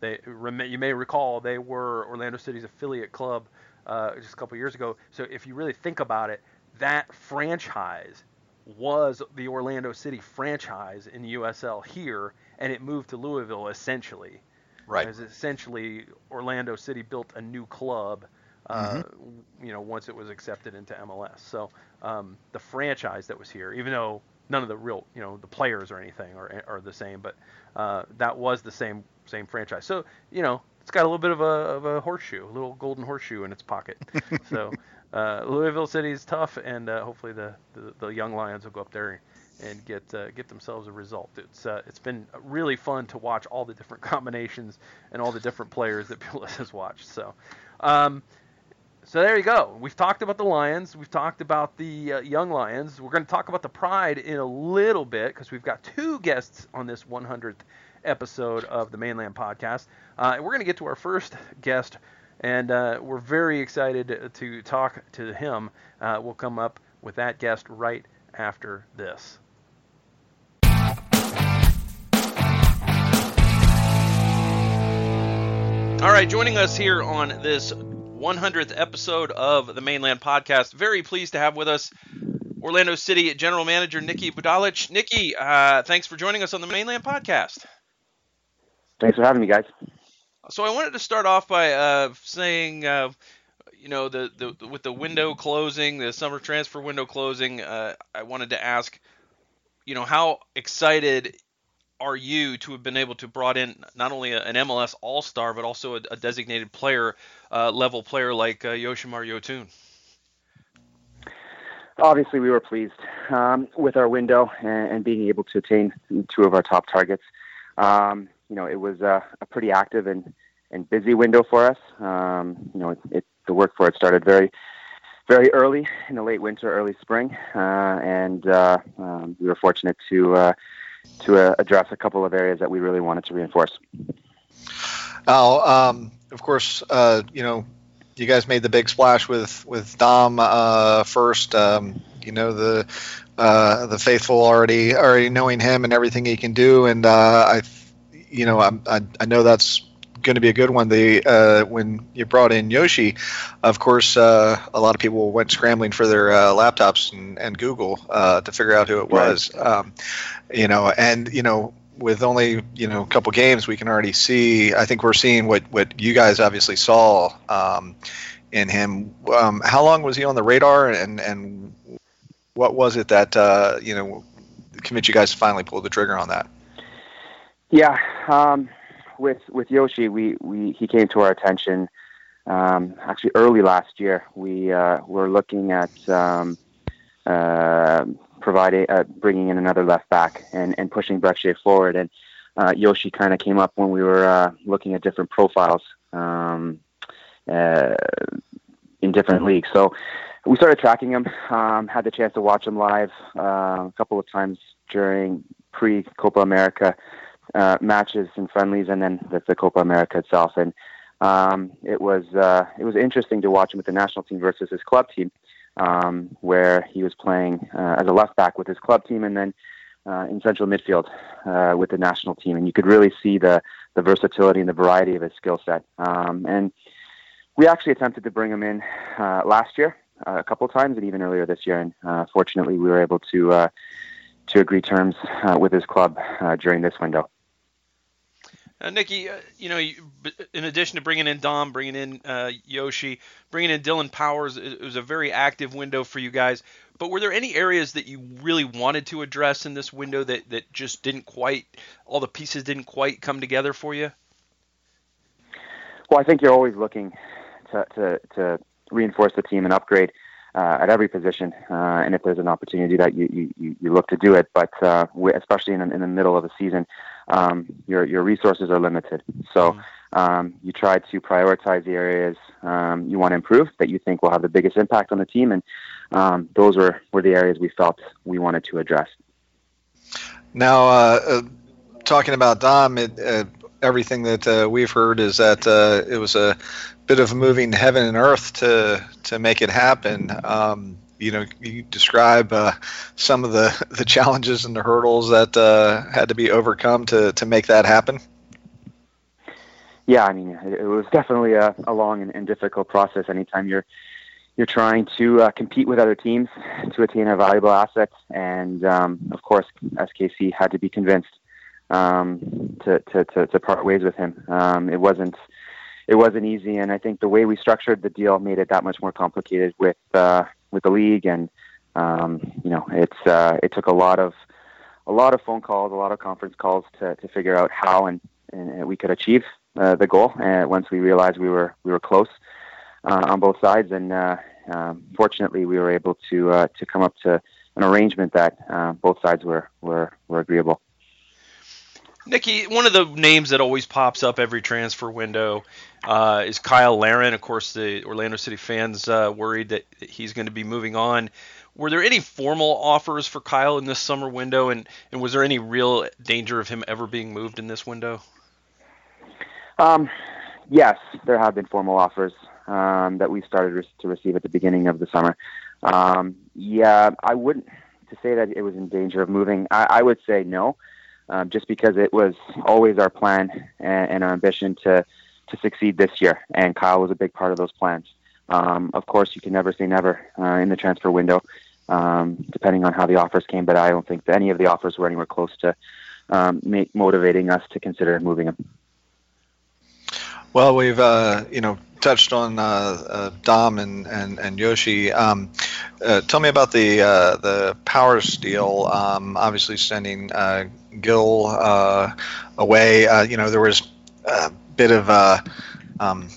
They you may recall they were Orlando City's affiliate club uh, just a couple years ago. So if you really think about it, that franchise was the Orlando City franchise in the USL here, and it moved to Louisville essentially. Right. As essentially Orlando City built a new club. Uh, mm-hmm. you know, once it was accepted into MLS. So um, the franchise that was here, even though none of the real, you know, the players or anything are, are the same, but uh, that was the same same franchise. So you know, it's got a little bit of a, of a horseshoe, a little golden horseshoe in its pocket. so uh, Louisville City is tough, and uh, hopefully the, the, the young Lions will go up there and get uh, get themselves a result. It's uh, it's been really fun to watch all the different combinations and all the different players that Pulis has watched. So. Um, So there you go. We've talked about the Lions. We've talked about the uh, Young Lions. We're going to talk about the Pride in a little bit because we've got two guests on this 100th episode of the Mane Land PawedCast. Uh, we're going to get to our first guest, and uh, we're very excited to talk to him. Uh, we'll come up with that guest right after this. All right, joining us here on this 100th episode of the Mane Land PawedCast. Very pleased to have with us Orlando City General Manager Niki Budalic. Niki, uh, thanks for joining us on the Mane Land PawedCast. Thanks for having me, guys. So I wanted to start off by uh, saying, uh, you know, the, the with the window closing, the summer transfer window closing, uh, I wanted to ask, you know, how excited are you to have been able to brought in not only an MLS All Star but also a, a designated player uh, level player like uh, Yoshimar Yotun? Obviously, we were pleased um, with our window and, and, being able to attain two of our top targets. Um, you know, it was a, a, pretty active and, and busy window for us. Um, you know, it, it, the work for it started very, very early in the late winter, early spring, uh, and uh, um, we were fortunate to uh, to uh, address a couple of areas that we really wanted to reinforce. Now, um, of course, uh, you know, you guys made the big splash with with Dom uh, first. Um, you know the uh, the faithful already already knowing him and everything he can do, and uh, I, you know, I, I, I know that's going to be a good one. The uh, when you brought in Yoshi, of course, uh, a lot of people went scrambling for their uh, laptops and, and Google uh, to figure out who it was. Right. Um, you know, and you know, with only you know a couple games, we can already see. I think we're seeing what what you guys obviously saw um, in him. Um, how long was he on the radar, and and what was it that uh, you know convinced you guys to finally pull the trigger on that? Yeah. Um, with with Yoshi, we, we he came to our attention um, actually early last year. We uh, were looking at um, uh, providing uh, bringing in another left back and, and pushing Brek Shea forward. And uh, Yoshi kind of came up when we were uh, looking at different profiles um, uh, in different leagues. So we started tracking him. Um, had the chance to watch him live a couple of times during pre Copa America uh, matches and friendlies, and then the, the Copa America itself. And um, it was uh, it was interesting to watch him with the national team versus his club team, um, where he was playing uh, as a left back with his club team, and then uh, in central midfield uh, with the national team. And you could really see the the versatility and the variety of his skill set. Um, and we actually attempted to bring him in uh, last year uh, a couple times, and even earlier this year. And uh, fortunately, we were able to uh, to agree terms uh, with his club uh, during this window. Uh, Niki, uh, you know, in addition to bringing in Dom, bringing in uh, Yoshi, bringing in Dillon Powers, it was a very active window for you guys. But were there any areas that you really wanted to address in this window that, that just didn't quite, all the pieces didn't quite come together for you? Well, I think you're always looking to, to, to reinforce the team and upgrade uh, at every position. Uh, and if there's an opportunity that you, you, you look to do it, but uh, especially in, in the middle of a season, um, your your resources are limited. So mm-hmm. um, you try to prioritize the areas um, you want to improve that you think will have the biggest impact on the team, and um, those were were the areas we felt we wanted to address. Now, uh, uh, talking about Dom, it, uh, everything that uh, we've heard is that uh, it was a bit of moving heaven and earth to to make it happen. Um, you know, you describe uh, some of the, the challenges and the hurdles that uh, had to be overcome to, to make that happen? Yeah, I mean, it was definitely a, a long and, and difficult process. Anytime you're you're trying to uh, compete with other teams to attain a valuable asset, and um, of course, SKC had to be convinced um, to, to, to, to, part ways with him. Um, it wasn't it wasn't easy, and I think the way we structured the deal made it that much more complicated with uh, with the league, and um, you know, it's uh, it took a lot of a lot of phone calls, a lot of conference calls to to figure out how and, and we could achieve uh, the goal. And once we realized we were we were close uh, on both sides, and uh, um, fortunately, we were able to uh, to come up to an arrangement that uh, both sides were were were agreeable. Niki, one of the names that always pops up every transfer window uh, is Kyle Larin. Of course, the Orlando City fans uh, worried that he's going to be moving on. Were there any formal offers for Kyle in this summer window, and, and was there any real danger of him ever being moved in this window? Um, yes, there have been formal offers um, that we started to receive at the beginning of the summer. Um, yeah, I wouldn't to say that it was in danger of moving. I, I would say no, um, just because it was always our plan and, and, our ambition to to succeed this year, and Kyle was a big part of those plans. Um, of course, you can never say never uh, in the transfer window, um, depending on how the offers came. But I don't think any of the offers were anywhere close to um, make, motivating us to consider moving him. Well, we've uh, you know touched on uh, uh, Dom and and, and Yoshi. Um, uh, tell me about the uh, the Powers deal. Um, obviously, sending uh, Gil away. you know, there was a bit of um,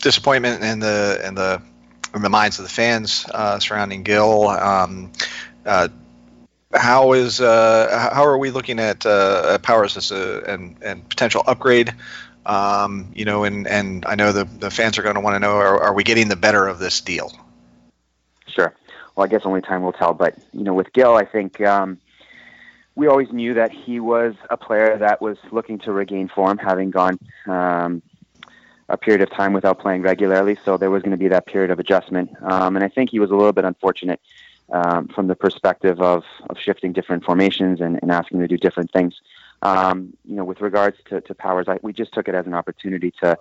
disappointment in the in the in the minds of the fans surrounding Gil. Um, how is how are we looking at Powers as a and, and potential upgrade? Um, you know, and, and I know the, the fans are going to want to know are, are we getting the better of this deal? Sure. Well, I guess only time will tell. But, you know, with Gil, I think um, we always knew that he was a player that was looking to regain form, having gone um, a period of time without playing regularly. So there was going to be that period of adjustment. Um, and I think he was a little bit unfortunate um, from the perspective of, of shifting different formations and, and asking to do different things. Um, you know, with regards to, to Powers, I, we just took it as an opportunity to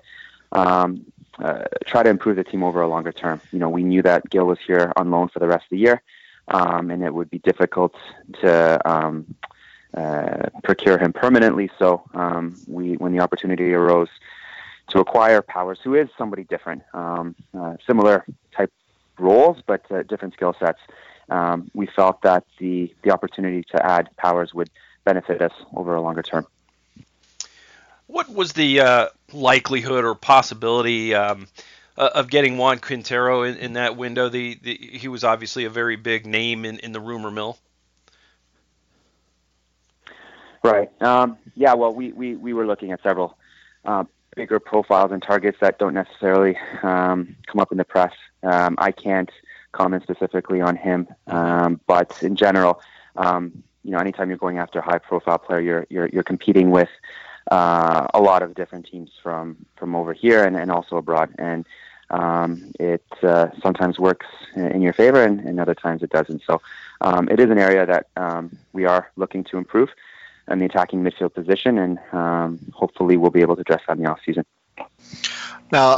um, uh, try to improve the team over a longer term. You know, we knew that Gil was here on loan for the rest of the year, um, and it would be difficult to um, uh, procure him permanently. So um, we, when the opportunity arose to acquire Powers, who is somebody different, um, uh, similar type roles but uh, different skill sets, um, we felt that the the opportunity to add Powers would benefit us over a longer term. What was the uh, likelihood or possibility um, uh, of getting Juan Quintero in, in that window? The, the, he was obviously a very big name in, in the rumor mill. Right. Um, yeah. Well, we, we, we were looking at several uh, bigger profiles and targets that don't necessarily um, come up in the press. Um, I can't comment specifically on him, um, but in general, um, you know, anytime you're going after a high profile player, you're you're you're competing with uh, a lot of different teams from from over here and, and also abroad, and um, it uh, sometimes works in your favor, and, and other times it doesn't. So um, it is an area that um, we are looking to improve in the attacking midfield position, and um, hopefully we'll be able to address that in the off season. Now,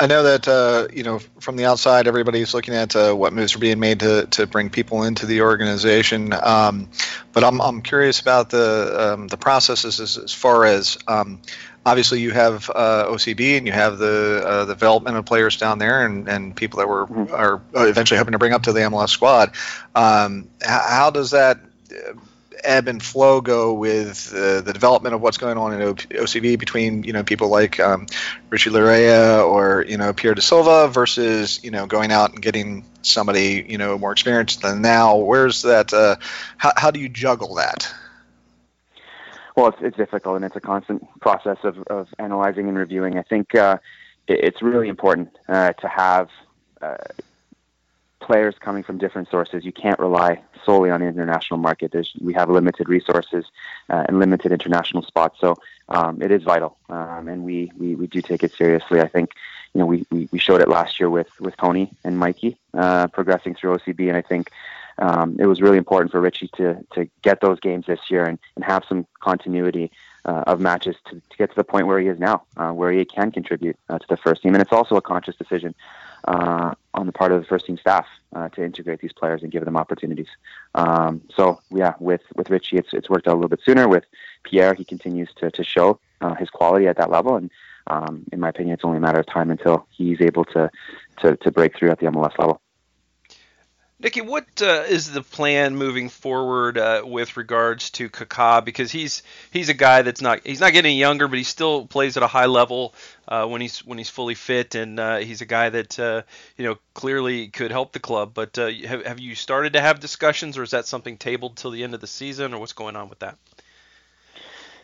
I know that uh, you know from the outside, everybody's looking at uh, what moves are being made to, to bring people into the organization. Um, but I'm, I'm curious about the um, the processes as, as far as um, obviously you have uh, OCB and you have the uh, the development of players down there and, and people that were mm-hmm. are eventually hoping to bring up to the MLS squad. Um, how, how does that ebb and flow go with uh, the development of what's going on in OCB between you know people like um, Richie Laryea or you know Pierre Da Silva versus you know going out and getting somebody you know more experienced than now. Where's that? Uh, how, how do you juggle that? Well, it's, it's difficult and it's a constant process of, of analyzing and reviewing. I think uh, it, it's really important uh, to have uh, players coming from different sources. You can't rely solely on the international market. There's, we have limited resources uh, and limited international spots, so um, it is vital, um, and we, we, we do take it seriously. I think you know we, we, we showed it last year with with Tony and Mikey uh, progressing through OCB, and I think. Um, it was really important for Richie to to get those games this year and, and have some continuity uh, of matches to, to get to the point where he is now, uh, where he can contribute uh, to the first team. And it's also a conscious decision uh, on the part of the first team staff uh, to integrate these players and give them opportunities. Um, so yeah, with with Richie, it's it's worked out a little bit sooner. With Pierre, he continues to to show uh, his quality at that level, and um, in my opinion, it's only a matter of time until he's able to to, to break through at the MLS level. Niki, what uh, is the plan moving forward uh, with regards to Kaká? Because he's he's a guy that's not he's not getting younger, but he still plays at a high level uh, when he's when he's fully fit, and uh, he's a guy that uh, you know clearly could help the club. But uh, have, have you started to have discussions, or is that something tabled till the end of the season, or what's going on with that?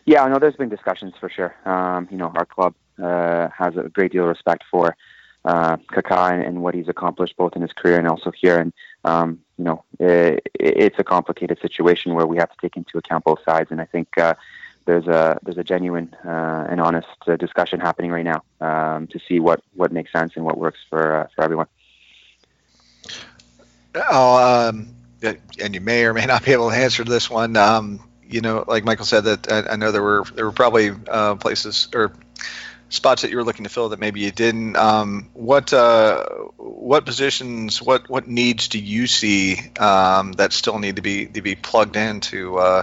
Yeah, I know there's been discussions for sure. Um, you know, our club has a great deal of respect for uh, Kaká and, and, what he's accomplished both in his career and also here. And um, you know, it, it's a complicated situation where we have to take into account both sides. And I think uh, there's a there's a genuine uh, and honest uh, discussion happening right now um, to see what what makes sense and what works for uh, for everyone. Oh, um, and you may or may not be able to answer this one. Um, you know, like Michael said, that I, I know there were there were probably uh, places or spots that you were looking to fill that maybe you didn't. Um, what uh, what positions, what what needs do you see um, that still need to be to be plugged in to uh,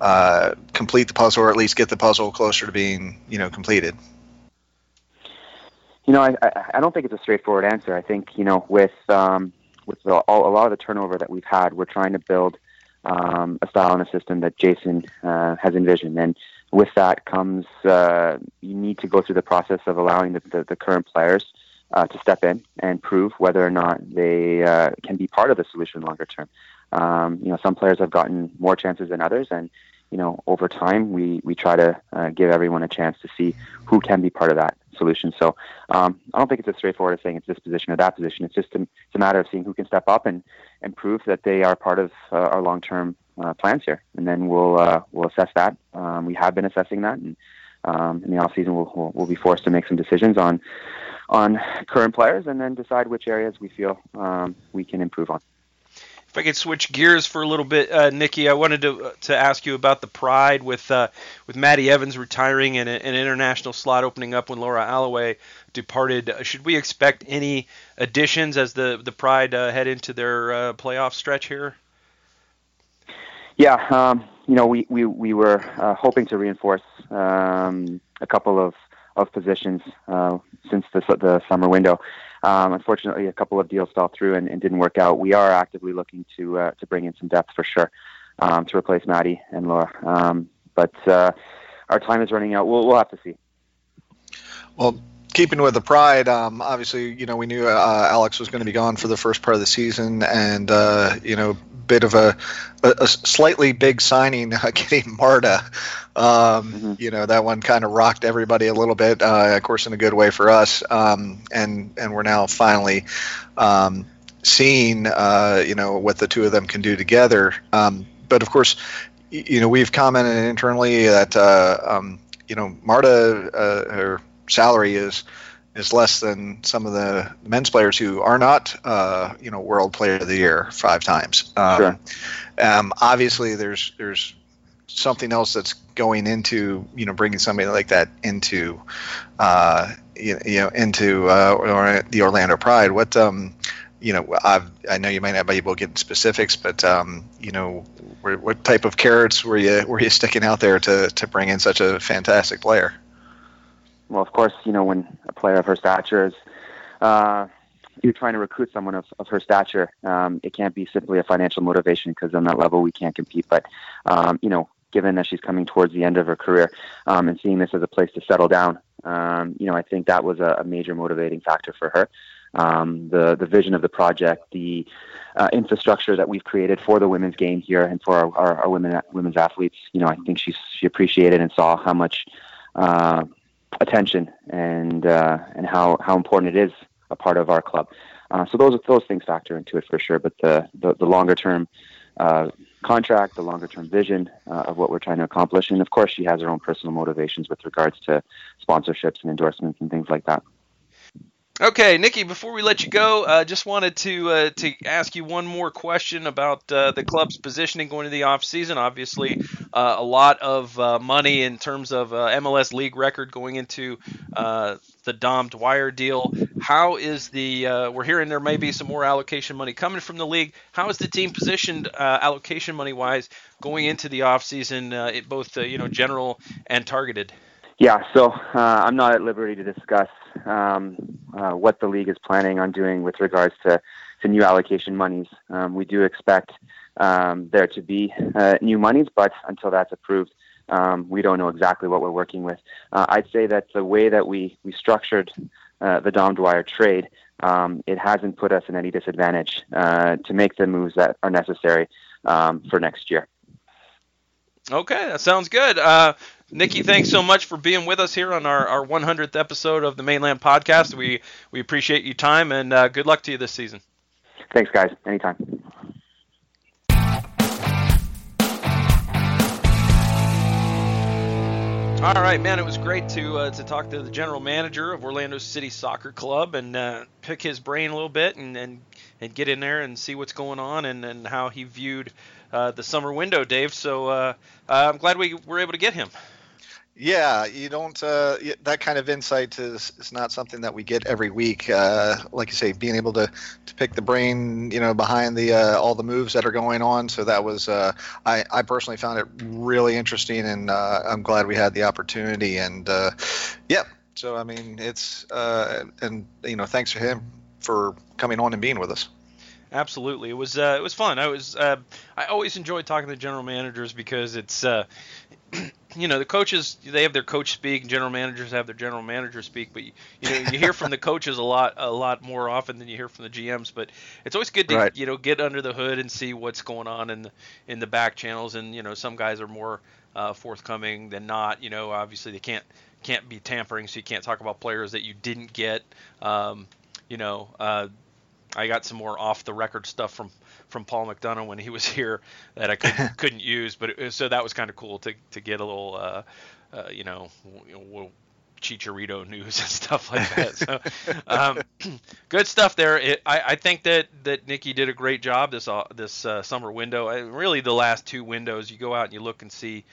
uh, complete the puzzle, or at least get the puzzle closer to being you know completed? You know, I, I don't think it's a straightforward answer. I think you know with um, with the, all, a lot of the turnover that we've had, we're trying to build um, a style and a system that Jason uh, has envisioned, and with that comes uh, you need to go through the process of allowing the, the, the current players uh, to step in and prove whether or not they uh, can be part of the solution longer term. Um, you know, some players have gotten more chances than others, and you know, over time, we we try to uh, give everyone a chance to see who can be part of that solution. So um, I don't think it's as straightforward as saying it's this position or that position. It's just a, it's a matter of seeing who can step up and and prove that they are part of uh, our long term uh, plans here, and then we'll uh, we'll assess that. Um, we have been assessing that, and um, in the off season, we'll, we'll, we'll be forced to make some decisions on on current players, and then decide which areas we feel um, we can improve on. If I could switch gears for a little bit, uh, Niki, I wanted to uh, to ask you about the Pride with uh, with Maddie Evans retiring and an international slot opening up when Laura Alleway departed. Should we expect any additions as the the Pride uh, head into their uh, playoff stretch here? Yeah, um, you know, we we we were uh, hoping to reinforce um, a couple of of positions uh, since the the summer window. Um, unfortunately, a couple of deals fell through and, and, didn't work out. We are actively looking to uh, to bring in some depth for sure um, to replace Maddie and Laura. Um, but uh, our time is running out. We'll we'll have to see. Well, keeping with the pride, um, obviously, you know, we knew uh, Alex was going to be gone for the first part of the season, and uh, you know, bit of a, a, a slightly big signing, uh, getting Marta. Um, mm-hmm. You know, that one kind of rocked everybody a little bit, uh, of course, in a good way for us. Um, and and we're now finally um, seeing, uh, you know, what the two of them can do together. Um, but of course, you know, we've commented internally that, uh, um, you know, Marta, uh, her salary is is less than some of the men's players who are not, uh, you know, World Player of the Year five times. Um, sure. Um, obviously, there's there's something else that's going into you know bringing somebody like that into uh, you, you know into uh, or the Orlando Pride. What um, you know, I've, I know you might not be able to get specifics, but um, you know, what type of carrots were you were you sticking out there to to bring in such a fantastic player? Well, of course, you know, when a player of her stature is, uh, you're trying to recruit someone of, of her stature, um, it can't be simply a financial motivation because on that level we can't compete. But, um, you know, given that she's coming towards the end of her career um, and seeing this as a place to settle down, um, you know, I think that was a, a major motivating factor for her. Um, the the vision of the project, the uh, infrastructure that we've created for the women's game here and for our, our, our women women's athletes, you know, I think she she appreciated and saw how much uh, attention and uh, and how how important it is a part of our club. Uh, so those those things factor into it for sure. But the the, the longer term uh, contract, the longer term vision uh, of what we're trying to accomplish, and of course she has her own personal motivations with regards to sponsorships and endorsements and things like that. Okay, Niki. Before we let you go, uh, just wanted to uh, to ask you one more question about uh, the club's positioning going into the off season. Obviously, uh, a lot of uh, money in terms of uh, MLS league record going into the Dom Dwyer deal. How is the? we're hearing there may be some more allocation money coming from the league. How is the team positioned allocation money wise going into the off season, both you know general and targeted? Yeah, so I'm not at liberty to discuss um, uh, what the league is planning on doing with regards to, to new allocation monies. Um, we do expect um, there to be uh, new monies, but until that's approved, um, we don't know exactly what we're working with. Uh, I'd say that the way that we, we structured uh, the Dom Dwyer trade, um, it hasn't put us in any disadvantage uh, to make the moves that are necessary um, for next year. Okay, that sounds good. Uh, Niki, thanks so much for being with us here on our, our 100th episode of the Mane Land PawedCast. We we appreciate your time and uh, good luck to you this season. Thanks, guys. Anytime. All right, man. It was great to uh, to talk to the general manager of Orlando City Soccer Club and uh, pick his brain a little bit and, and and get in there and see what's going on and, and how he viewed uh, the summer window, Dave. So uh, uh, I'm glad we were able to get him. Yeah, you don't. Uh, that kind of insight is, is not something that we get every week. Uh, like you say, being able to, to pick the brain, you know, behind the uh, all the moves that are going on. So that was. I I personally found it really interesting, and I'm glad we had the opportunity. And yeah, so I mean, it's and you know, thanks for him for coming on and being with us. Absolutely, it was uh, it was fun. I was uh, I always enjoy talking to general managers because it's uh, you know the coaches they have their coach speak and general managers have their general manager speak but you, you know you hear from the coaches a lot a lot more often than you hear from the GMs but it's always good to right. you know get under the hood and see what's going on in the in the back channels and you know some guys are more uh, forthcoming than not you know obviously they can't can't be tampering so you can't talk about players that you didn't get um, you know uh, I got some more off the record stuff from from Paul McDonough when he was here that I couldn't, couldn't use, but it, so that was kind of cool to to get a little uh, uh, you know, Chicharito news and stuff like that. So, um, good stuff there. It, I, I, think that that Niki did a great job this uh, this uh, summer window. I, really, the last two windows, you go out and you look and see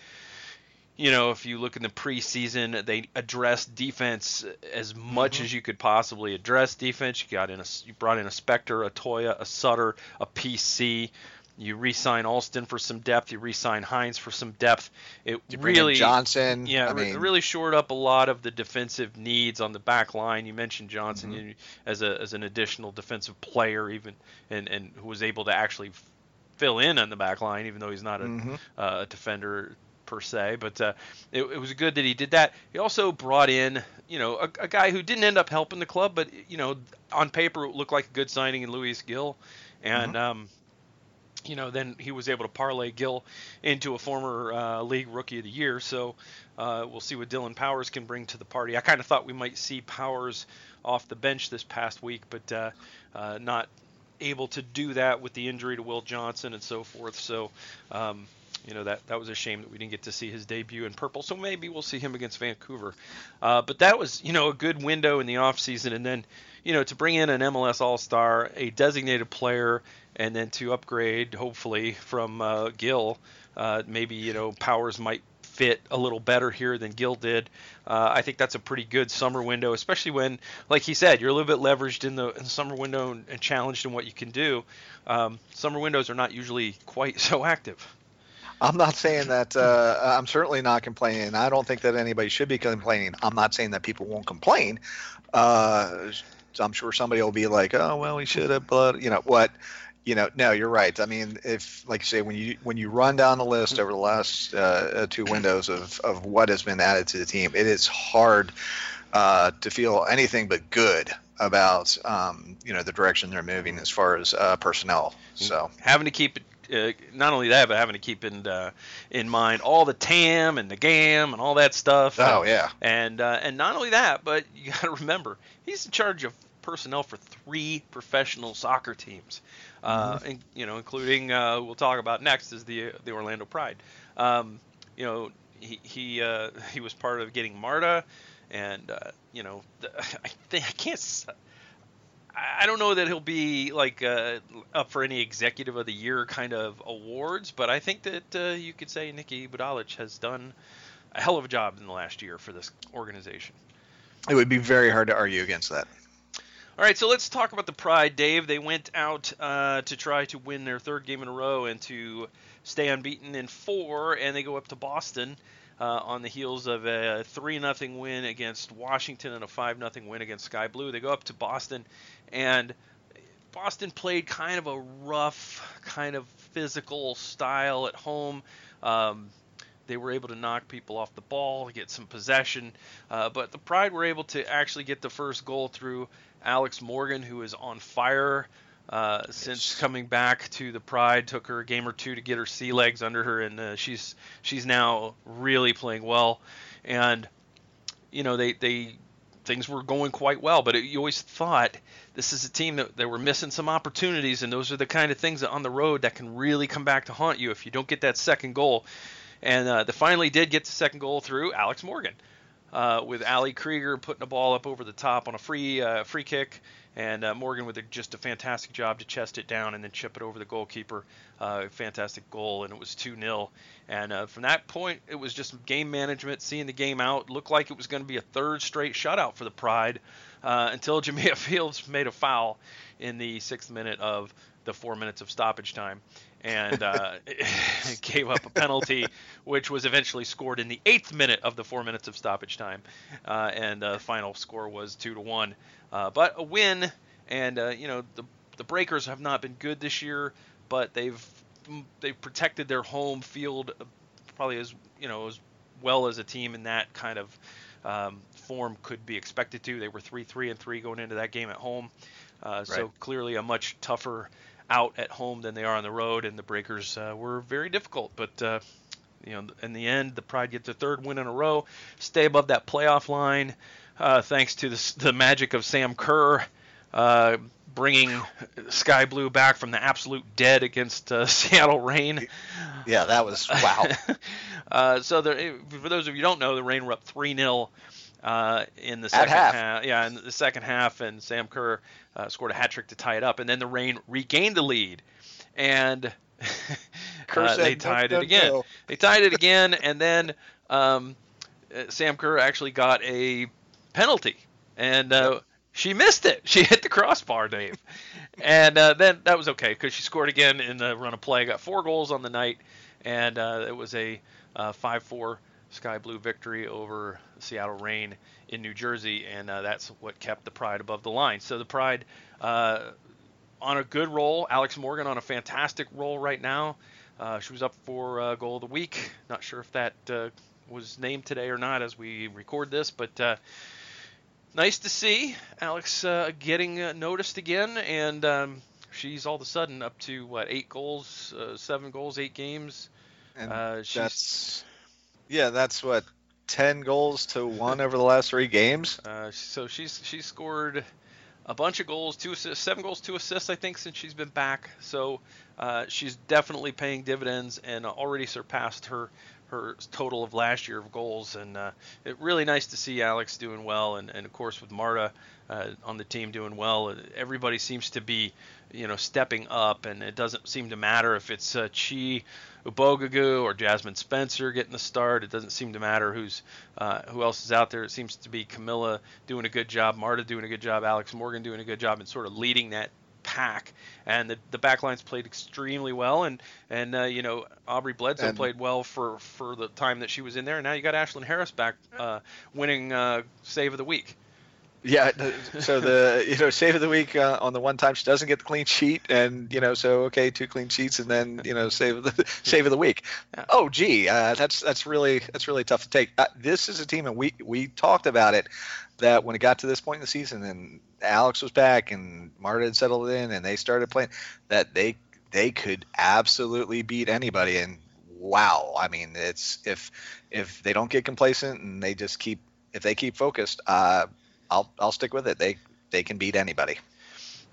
you know, if you look in the preseason, they addressed defense as much mm-hmm. as you could possibly address defense. You got in a, you brought in a Spector, a Toia, a Sutter, a PC. You re-sign Alston for some depth. You re-sign Hines for some depth. It really Johnson. Yeah, I mean, it really shored up a lot of the defensive needs on the back line. You mentioned Johnson mm-hmm. as a as an additional defensive player, even and and who was able to actually fill in on the back line, even though he's not a, mm-hmm. uh, a defender per se, but uh, it, it, was good that he did that. He also brought in, you know, a, a, guy who didn't end up helping the club, but you know, on paper it looked like a good signing in Luis Gil, and mm-hmm. um, you know, then he was able to parlay Gil into a former uh, league rookie of the year. So uh, we'll see what Dillon Powers can bring to the party. I kind of thought we might see Powers off the bench this past week, but uh, uh, not able to do that with the injury to Will Johnson and so forth. So. Um, you know that that was a shame that we didn't get to see his debut in purple. So maybe we'll see him against Vancouver. Uh, but that was you know a good window in the offseason, and then you know to bring in an MLS All Star, a designated player, and then to upgrade hopefully from uh, Gil. Uh, maybe you know Powers might fit a little better here than Gil did. Uh, I think that's a pretty good summer window, especially when, like he said, you're a little bit leveraged in the, in the summer window and, and, challenged in what you can do. Um, summer windows are not usually quite so active. I'm not saying that. Uh, I'm certainly not complaining. I don't think that anybody should be complaining. I'm not saying that people won't complain. Uh, I'm sure somebody will be like, "Oh, well, we should have," but you know what? You know, no, you're right. I mean, if like you say, when you when you run down the list over the last uh, uh two windows of of what has been added to the team, it is hard uh, to feel anything but good about um, you know the direction they're moving as far as uh, personnel. So having to keep it uh, not only that, but having to keep in uh, in mind all the TAM and the GAM and all that stuff. Oh and, yeah. And uh, and not only that, but you got to remember he's in charge of personnel for three professional soccer teams, uh, mm-hmm. and, you know, including uh, we'll talk about next is the the Orlando Pride. Um, you know, he he uh, he was part of getting Marta, and you know, the, I think I can't I don't know that he'll be like uh, up for any executive of the year kind of awards, but I think that uh, you could say Niki Budalic has done a hell of a job in the last year for this organization. It would be very hard to argue against that. All right, so let's talk about the Pride, Dave. They went out uh, to try to win their third game in a row and to stay unbeaten in four, and they go up to Boston uh, on the heels of a 3 0 win against Washington and a 5 0 win against Sky Blue. They go up to Boston, and Boston played kind of a rough, kind of physical style at home. Um, they were able to knock people off the ball, get some possession, uh, but the Pride were able to actually get the first goal through Alex Morgan, who is on fire uh, since coming back to the Pride. Took her a game or two to get her sea legs under her, and uh, she's she's now really playing well. And you know they they things were going quite well, but it, you always thought this is a team that they were missing some opportunities, and those are the kind of things that on the road that can really come back to haunt you if you don't get that second goal. And uh, they finally did get the second goal through Alex Morgan, uh, with Ali Krieger putting the ball up over the top on a free uh, free kick, and uh, Morgan with a, just a fantastic job to chest it down and then chip it over the goalkeeper. Uh, fantastic goal, and it was 2 0. And uh, from that point, it was just game management, seeing the game out. Looked like it was going to be a third straight shutout for the Pride uh, until Jamia Fields made a foul in the sixth minute of the four minutes of stoppage time and uh, gave up a penalty, which was eventually scored in the eighth minute of the four minutes of stoppage time, uh, and the final score was two to one. Uh, but a win, and uh, you know the the Breakers have not been good this year, but they've they've protected their home field probably as you know as well as a team in that kind of um, form could be expected to. They were three three and three going into that game at home, uh, right. so clearly a much tougher out at home than they are on the road, and the Breakers uh, were very difficult. But uh, you know, in the end, the Pride get their third win in a row, stay above that playoff line, uh, thanks to the, the, magic of Sam Kerr. Uh, bringing Sky Blue back from the absolute dead against uh, Seattle Reign. Yeah, that was wow. uh, so, there, for those of you who don't know, the Reign were up 3 0 uh, in the second half. half. Yeah, in the second half, and Sam Kerr uh, scored a hat trick to tie it up, and then the Reign regained the lead, and uh, they tied it again. No. They tied it again, and then um, uh, Sam Kerr actually got a penalty, and uh, she missed it. She hit the crossbar, Dave, and uh, then that was okay because she scored again in the run of play. Got four goals on the night, and it was a five-four sky blue victory over Seattle Reign in New Jersey, and uh, that's what kept the Pride above the line. So the Pride uh, on a good roll. Alex Morgan on a fantastic roll right now. Uh, she was up for uh, goal of the week. Not sure if that uh, was named today or not as we record this, but uh, nice to see Alex getting noticed again, and um, she's all of a sudden up to what eight goals, seven goals, eight games. And that's yeah, that's what ten goals to one over the last three games. Uh, so she's she's scored a bunch of goals, two assists, seven goals, two assists, I think, since she's been back. So uh, she's definitely paying dividends and already surpassed her her total of last year of goals. And uh, it really nice to see Alex doing well, and, and of course with Marta uh, on the team doing well. Everybody seems to be, you know, stepping up, and it doesn't seem to matter if it's uh, Chi Ubogagu or Jasmyne Spencer getting the start. It doesn't seem to matter who's uh, who else is out there. It seems to be Camila doing a good job, Marta doing a good job, Alex Morgan doing a good job, and sort of leading that pack. And the the backlines played extremely well, and and uh, you know Aubrey Bledsoe and, played well for for the time that she was in there. And now you got Ashlyn Harris back, uh, winning uh, save of the week. Yeah, so the you know save of the week uh, on the one time she doesn't get the clean sheet, and you know so okay two clean sheets, and then you know save of the save of the week. Oh gee, uh, that's that's really that's really tough to take. Uh, this is a team, and we we talked about it that when it got to this point in the season, and Alex was back, and Marta had settled in, and they started playing, that they they could absolutely beat anybody. And wow, I mean it's if if they don't get complacent and they just keep if they keep focused. Uh, I'll I'll stick with it. They they can beat anybody.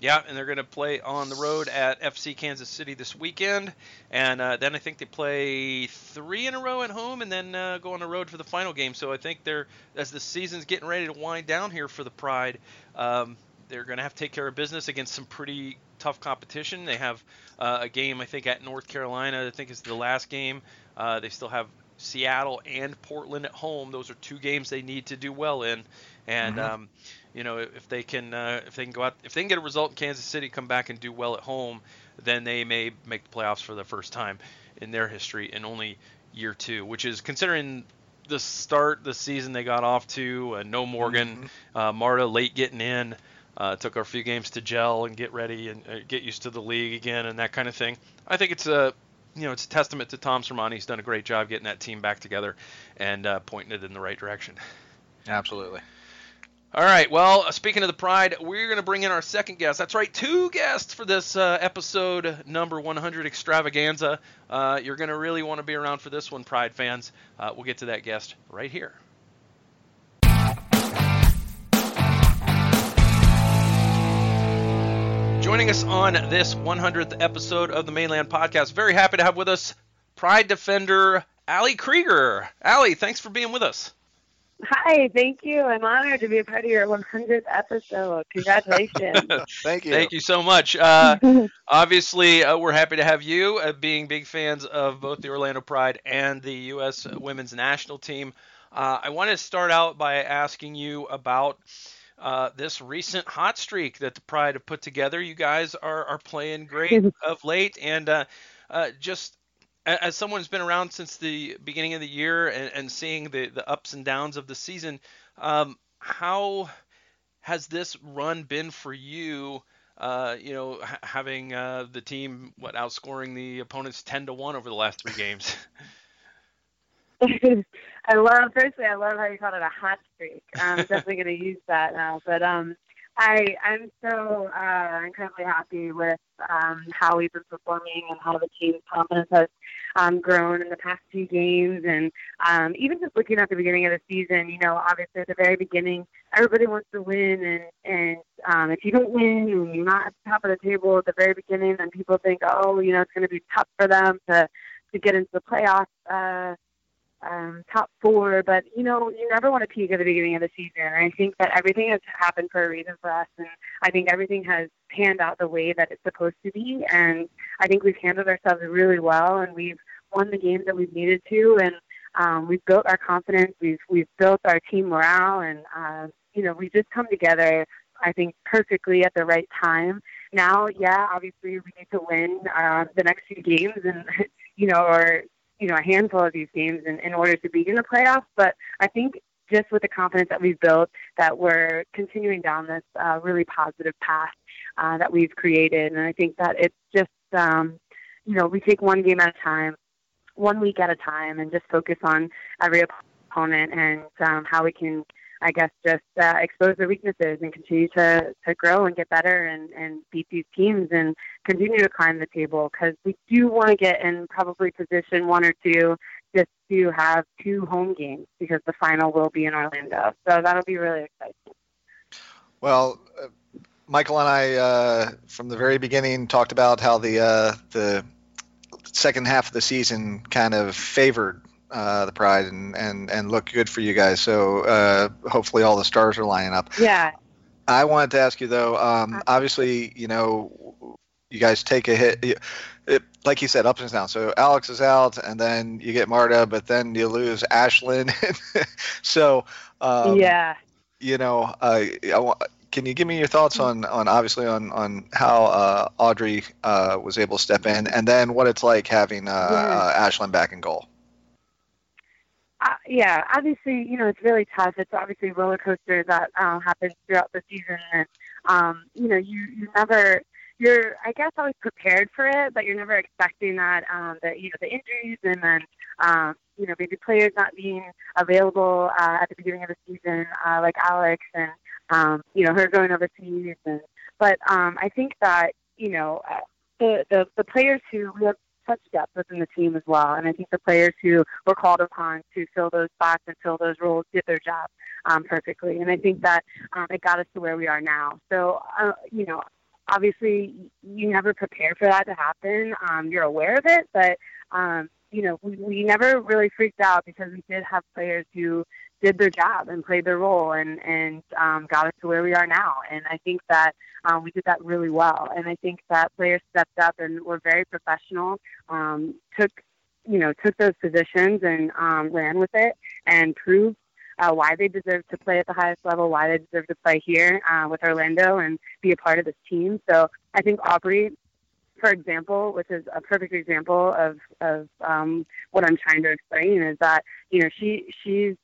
Yeah, and they're going to play on the road at FC Kansas City this weekend, and uh, then I think they play three in a row at home, and then uh, go on the road for the final game. So I think they're as the season's getting ready to wind down here for the Pride, um, they're going to have to take care of business against some pretty tough competition. They have uh, a game I think at North Carolina. I think is the last game. Uh, they still have Seattle and Portland at home. Those are two games they need to do well in. And mm-hmm. um, you know, if they can uh, if they can go out if they can get a result in Kansas City, come back and do well at home, then they may make the playoffs for the first time in their history in only year two, which is considering the start the season they got off to. Uh, no Morgan, mm-hmm. uh, Marta late getting in. Uh, took a few games to gel and get ready and uh, get used to the league again and that kind of thing. I think it's a you know it's a testament to Tom Sermanni. He's done a great job getting that team back together and uh, pointing it in the right direction. Absolutely. All right. Well, speaking of the Pride, we're going to bring in our second guest. That's right, two guests for this uh, episode number 100 extravaganza. Uh, you're going to really want to be around for this one, Pride fans. Uh, we'll get to that guest right here. Joining us on this 100th episode of the Mane Land PawedCast, very happy to have with us Pride defender Ali Krieger. Ali, thanks for being with us. Hi, thank you. I'm honored to be a part of your 100th episode. Congratulations. Thank you. Thank you so much. Uh, obviously, uh, we're happy to have you, uh, being big fans of both the Orlando Pride and the U.S. Women's National Team. Uh, I want to start out by asking you about uh, this recent hot streak that the Pride have put together. You guys are, are playing great of late, and uh, just as someone who's been around since the beginning of the year and, and seeing the, the ups and downs of the season, um, how has this run been for you? Uh, you know, ha- having uh, the team what outscoring the opponents ten to one over the last three games. I love. Firstly, I love how you called it a hot streak. I'm definitely going to use that now. But um, I I'm so uh, incredibly happy with um, how we've been performing and how the team's confidence has um, grown in the past few games. And um, even just looking at the beginning of the season, you know, obviously at the very beginning, everybody wants to win, and and um, if you don't win and you're not at the top of the table at the very beginning, then people think, oh, you know, it's going to be tough for them to to get into the playoffs. Uh, um, top four, but you know, you never want to peak at the beginning of the season. I think that everything has happened for a reason for us, and I think everything has panned out the way that it's supposed to be. And I think we've handled ourselves really well, and we've won the games that we've needed to, and um, we've built our confidence. We've we've built our team morale, and uh, you know, we've just come together. I think perfectly at the right time. Now, yeah, obviously we need to win uh, the next few games, and you know, or you know a handful of these games in, in order to be in the playoffs. But I think just with the confidence that we've built, that we're continuing down this uh, really positive path uh, that we've created, and I think that it's just um, you know we take one game at a time, one week at a time, and just focus on every opponent and um, how we can I guess just uh, expose their weaknesses and continue to, to grow and get better and, and beat these teams and continue to climb the table because we do want to get in probably position one or two just to have two home games because the final will be in Orlando. So that'll be really exciting. Well, uh, Michael and I, uh, from the very beginning, talked about how the uh, the second half of the season kind of favored uh, the Pride and, and, and look good for you guys. So uh, hopefully all the stars are lining up. Yeah. I wanted to ask you though. Um, obviously, you know, you guys take a hit. It, like you said, ups and downs. So Alex is out, and then you get Marta, but then you lose Ashlyn. so um, yeah, you know, uh, I, can you give me your thoughts on, on obviously on, on how uh, Aubrey uh, was able to step in, and then what it's like having uh, yeah. Ashlyn back in goal? Uh, yeah, obviously, you know, it's really tough. It's obviously a roller coaster that uh, happens throughout the season, and um, you know, you you never you're I guess always prepared for it, but you're never expecting that um, that you know the injuries and then um, you know maybe players not being available uh, at the beginning of the season, uh, like Alex and um, you know her going overseas, and but um, I think that you know. Uh, the, the the players who we have such depth within the team as well. And I think the players who were called upon to fill those spots and fill those roles did their job um, perfectly. And I think that um, it got us to where we are now. So, uh, you know, obviously you never prepare for that to happen. Um, you're aware of it, but um, you know, we, we never really freaked out because we did have players who did their job and played their role and and um, got us to where we are now. And I think that um, we did that really well. And I think that players stepped up and were very professional. Um, took you know took those positions and um, ran with it and proved uh, why they deserve to play at the highest level, why they deserve to play here uh, with Orlando and be a part of this team. So I think Aubrey, for example, which is a perfect example of of um, what I'm trying to explain, is that you know she she's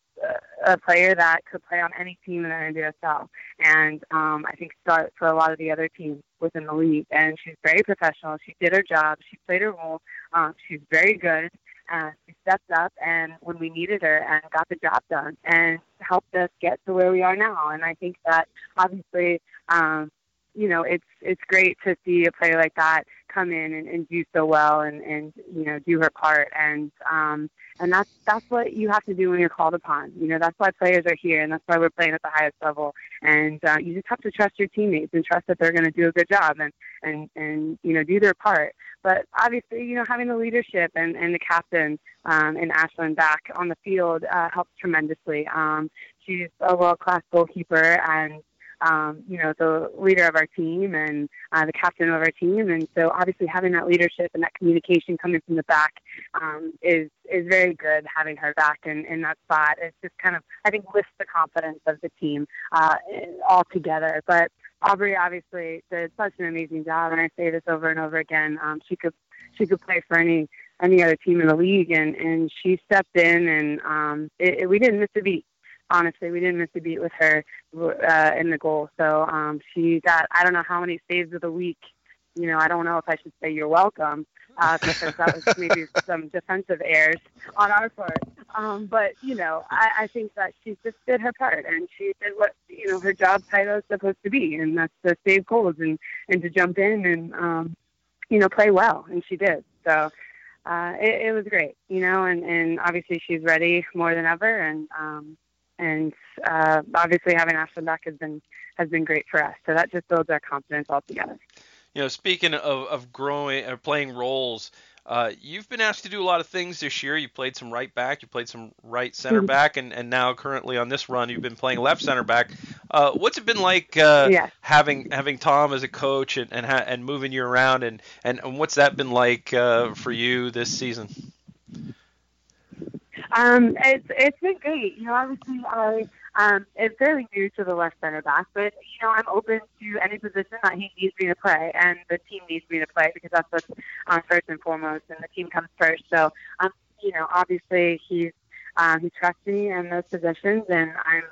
a player that could play on any team in the NWSL, and um, I think start for a lot of the other teams within the league. And she's very professional. She did her job. She played her role. Um, she's very good. and she stepped up and when we needed her and got the job done and helped us get to where we are now. And I think that obviously, um, you know, it's it's great to see a player like that come in and, and do so well and, and you know do her part and um, and that's that's what you have to do when you're called upon. You know, that's why players are here and that's why we're playing at the highest level. And uh, you just have to trust your teammates and trust that they're going to do a good job and and and you know do their part. But obviously, you know, having the leadership and, and the captain um, and Ashlyn back on the field uh, helps tremendously. Um, she's a world class goalkeeper and um, you know, the leader of our team and uh, the captain of our team. And so obviously having that leadership and that communication coming from the back um, is is very good. Having her back in, in that spot, it's just kind of I think lifts the confidence of the team uh, all together. But Aubrey obviously did such an amazing job, and I say this over and over again. Um, she could she could play for any any other team in the league, and and she stepped in, and um, it, it, we didn't miss a beat honestly, we didn't miss a beat with her uh, in the goal. So um, she got I don't know how many saves of the week. You know, I don't know if I should say you're welcome uh, because that was maybe some defensive errors on our part. Um, but you know, I, I think that she just did her part and she did what you know her job title is supposed to be, and that's to save goals and and to jump in and um, you know play well, and she did. So. Uh, it, it was great, you know, and, and obviously she's ready more than ever, and um, and uh, obviously having Ashlyn back has been has been great for us. So that just builds our confidence all together. You know, speaking of, of growing or playing roles, uh, you've been asked to do a lot of things this year. You played some right back, you played some right center mm-hmm. back, and, and now currently on this run, you've been playing left center back. Uh, what's it been like uh, yeah. having having Tom as a coach and and, ha- and moving you around, and, and, and what's that been like uh, for you this season? Um, it's it's been great. You know, obviously I um am fairly new to the left center back, but you know I'm open to any position that he needs me to play, and the team needs me to play because that's what's um, first and foremost, and the team comes first. So um, you know, obviously he's um, he trusts me in those positions, and I'm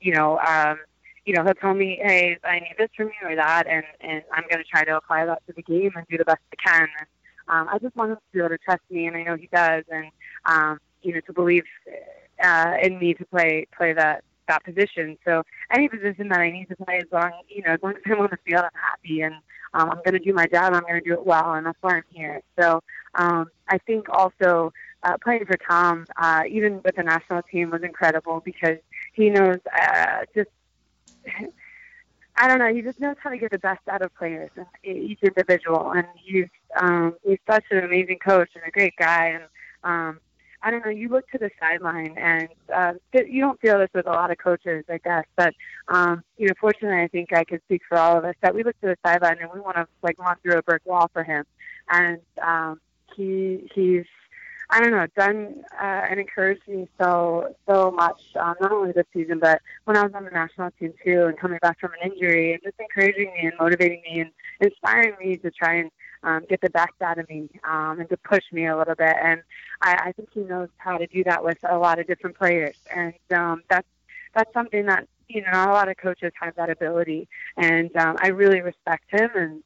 you know um you know, he'll tell me, hey, I need this from you or that, and and I'm going to try to apply that to the game and do the best I can. And, um, I just want him to be able to trust me, and I know he does. And um, you know, to believe uh, in me to play play that that position. So any position that I need to play, as long you know, as long as I'm on the field, I'm happy, and um, I'm going to do my job. I'm going to do it well, and that's why I'm here. So um, I think also uh, playing for Tom, uh, even with the national team, was incredible because he knows uh, just. I don't know. He just knows how to get the best out of players and each individual, and he's um, he's such an amazing coach and a great guy. And um, I don't know, you look to the sideline, and uh, you don't feel this with a lot of coaches, I guess. But um, you know, fortunately, I think I can speak for all of us that we look to the sideline and we want to like run through a brick wall for him. And um, he he's I don't know, done uh, and encouraged me so so much, um, not only this season, but when I was on the national team too, and coming back from an injury, and just encouraging me and motivating me and inspiring me to try and um, get the best out of me um, and to push me a little bit. And I, I think he knows how to do that with a lot of different players, and um, that's that's something that you know not a lot of coaches have that ability. And um, I really respect him and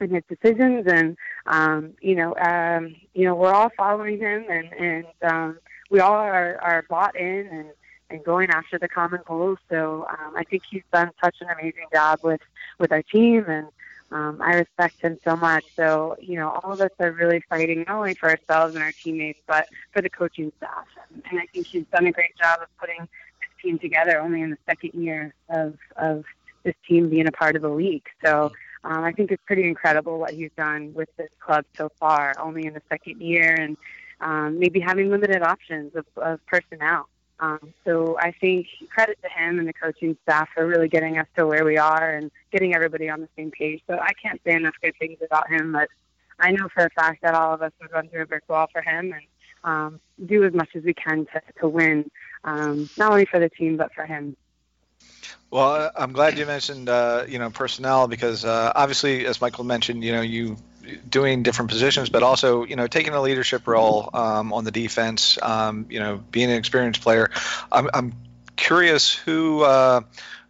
and his decisions and um you know um you know we're all following him and and um we all are are bought in and and going after the common goals so um i think he's done such an amazing job with with our team and um, I respect him so much. So, you know, all of us are really fighting not only for ourselves and our teammates, but for the coaching staff. And I think he's done a great job of putting this team together only in the second year of, of this team being a part of the league. So um, I think it's pretty incredible what he's done with this club so far, only in the second year, and um, maybe having limited options of, of personnel. Um, so I think credit to him and the coaching staff for really getting us to where we are and getting everybody on the same page. So I can't say enough good things about him, but I know for a fact that all of us would run through a brick wall for him and um, do as much as we can to, to win, um, not only for the team but for him. Well, I'm glad you mentioned uh, you know personnel because uh, obviously, as Michael mentioned, you know you doing different positions, but also you know taking a leadership role um, on the defense. Um, you know, being an experienced player. I'm, I'm curious who uh,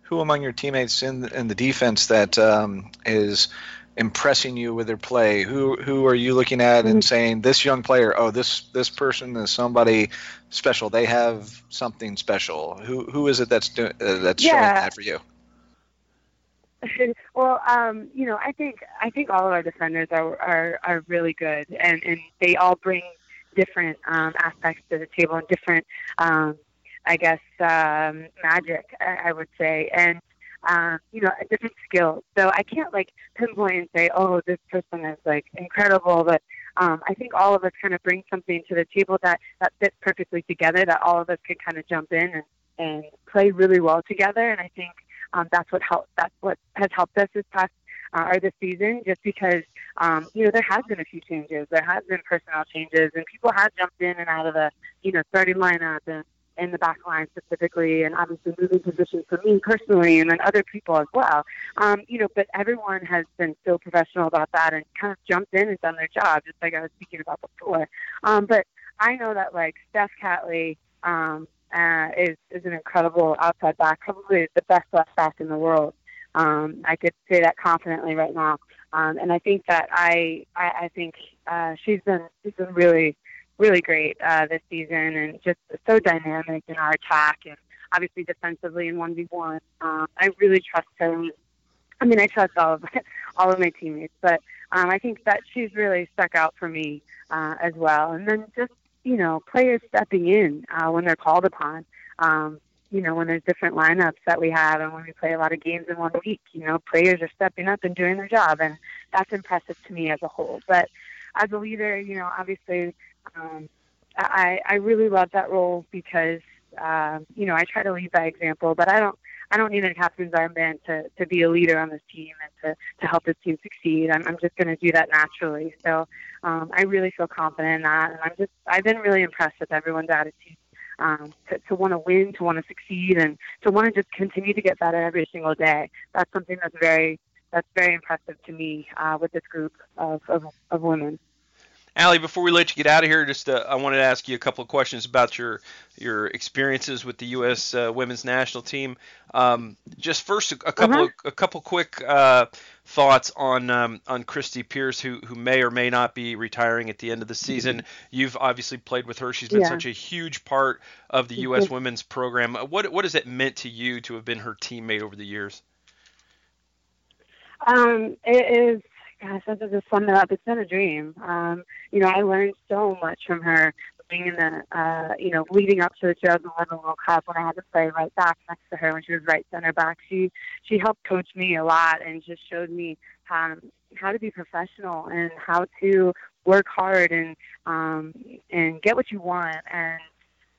who among your teammates in in the defense that um, is impressing you with their play? Who who are you looking at and saying this young player, oh this this person is somebody special. They have something special. Who who is it that's doing uh, that's showing that for you? Well, um, you know, I think I think all of our defenders are are, are really good, and and they all bring different um, aspects to the table and different, um, I guess, um, magic. I, I would say, and um, you know, different skills. So I can't like pinpoint and say, oh, this person is like incredible, but um, I think all of us kind of bring something to the table that that fits perfectly together. That all of us can kind of jump in and and play really well together. And I think um, that's what help, that's what has helped us this past uh, or this season. Just because um, you know there has been a few changes, there has been personnel changes, and people have jumped in and out of the you know starting lineup and in the back line specifically, and obviously moving positions for me personally, and then other people as well. Um, you know, but everyone has been so professional about that and kind of jumped in and done their job, just like I was speaking about before. Um, but I know that like Steph Catley um, uh, is is an incredible outside back, probably the best left back in the world. Um, I could say that confidently right now, um, and I think that I I, I think uh, she's been she's been really really great uh, this season and just so dynamic in our attack and obviously defensively in one v one. Um, I really trust her. I mean, I trust all of all of my teammates, but um, I think that she's really stuck out for me uh, as well. And then just you know, players stepping in uh, when they're called upon. Um, you know, when there's different lineups that we have, and when we play a lot of games in one week, you know, players are stepping up and doing their job, and that's impressive to me as a whole. But as a leader, you know, obviously, um, I I really love that role because um, you know I try to lead by example, but I don't I don't need a captain's armband to to be a leader on this team and to to help this team succeed. I'm I'm just going to do that naturally. So um, I really feel confident in that, and I'm just I've been really impressed with everyone's attitude. Um, to, to want to win, to want to succeed, and to want to just continue to get better every single day. That's something that's very that's very impressive to me uh, with this group of, of, of women. Ali, before we let you get out of here, just uh, I wanted to ask you a couple of questions about your your experiences with the U.S. Uh, women's national team. Um, just first, a, a couple Uh-huh. of, a couple quick uh, thoughts on um, on Christie Pearce, who who may or may not be retiring at the end of the season. You've obviously played with her; she's been Yeah. such a huge part of the U.S. Women's program. What what has it meant to you to have been her teammate over the years? Um, it is, gosh, that's just to sum it up. It's been a dream. Um, you know, I learned so much from her being in the, uh, you know, leading up to the 2011 World Cup when I had to play right back next to her when she was right center back. She, she helped coach me a lot and just showed me um, how to be professional and how to work hard and, um, and get what you want and,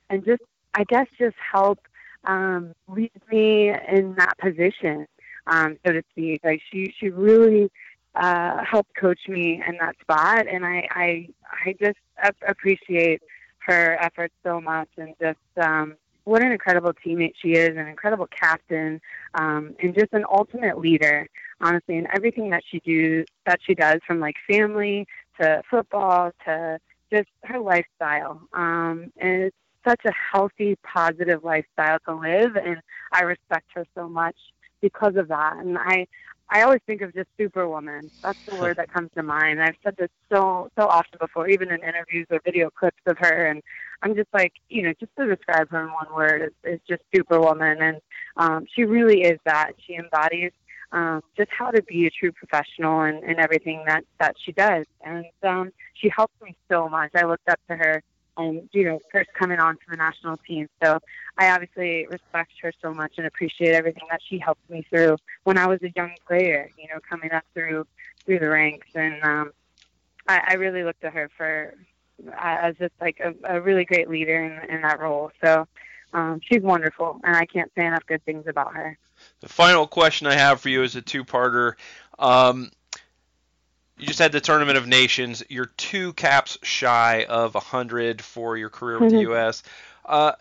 and just, I guess, just help, um, lead me in that position um, so to speak. Like she, she really uh, helped coach me in that spot, and I, I, I just ap- appreciate her efforts so much, and just um, what an incredible teammate she is, an incredible captain, um, and just an ultimate leader. Honestly, in everything that she do, that she does, from like family to football to just her lifestyle, um, and it's such a healthy, positive lifestyle to live, and I respect her so much because of that. And I, I always think of just superwoman. That's the word that comes to mind. I've said this so so often before, even in interviews or video clips of her. And I'm just like, you know, just to describe her in one word is, is just superwoman. And um, she really is that. She embodies um, just how to be a true professional and, and everything that that she does. And um, she helped me so much. I looked up to her. And you know, first coming on to the national team, so I obviously respect her so much and appreciate everything that she helped me through when I was a young player, you know, coming up through through the ranks. And um, I, I really look to her for uh, as just like a, a really great leader in, in that role. So um, she's wonderful, and I can't say enough good things about her. The final question I have for you is a two-parter. Um, you just had the Tournament of Nations. You're two caps shy of 100 for your career with the U.S. Uh,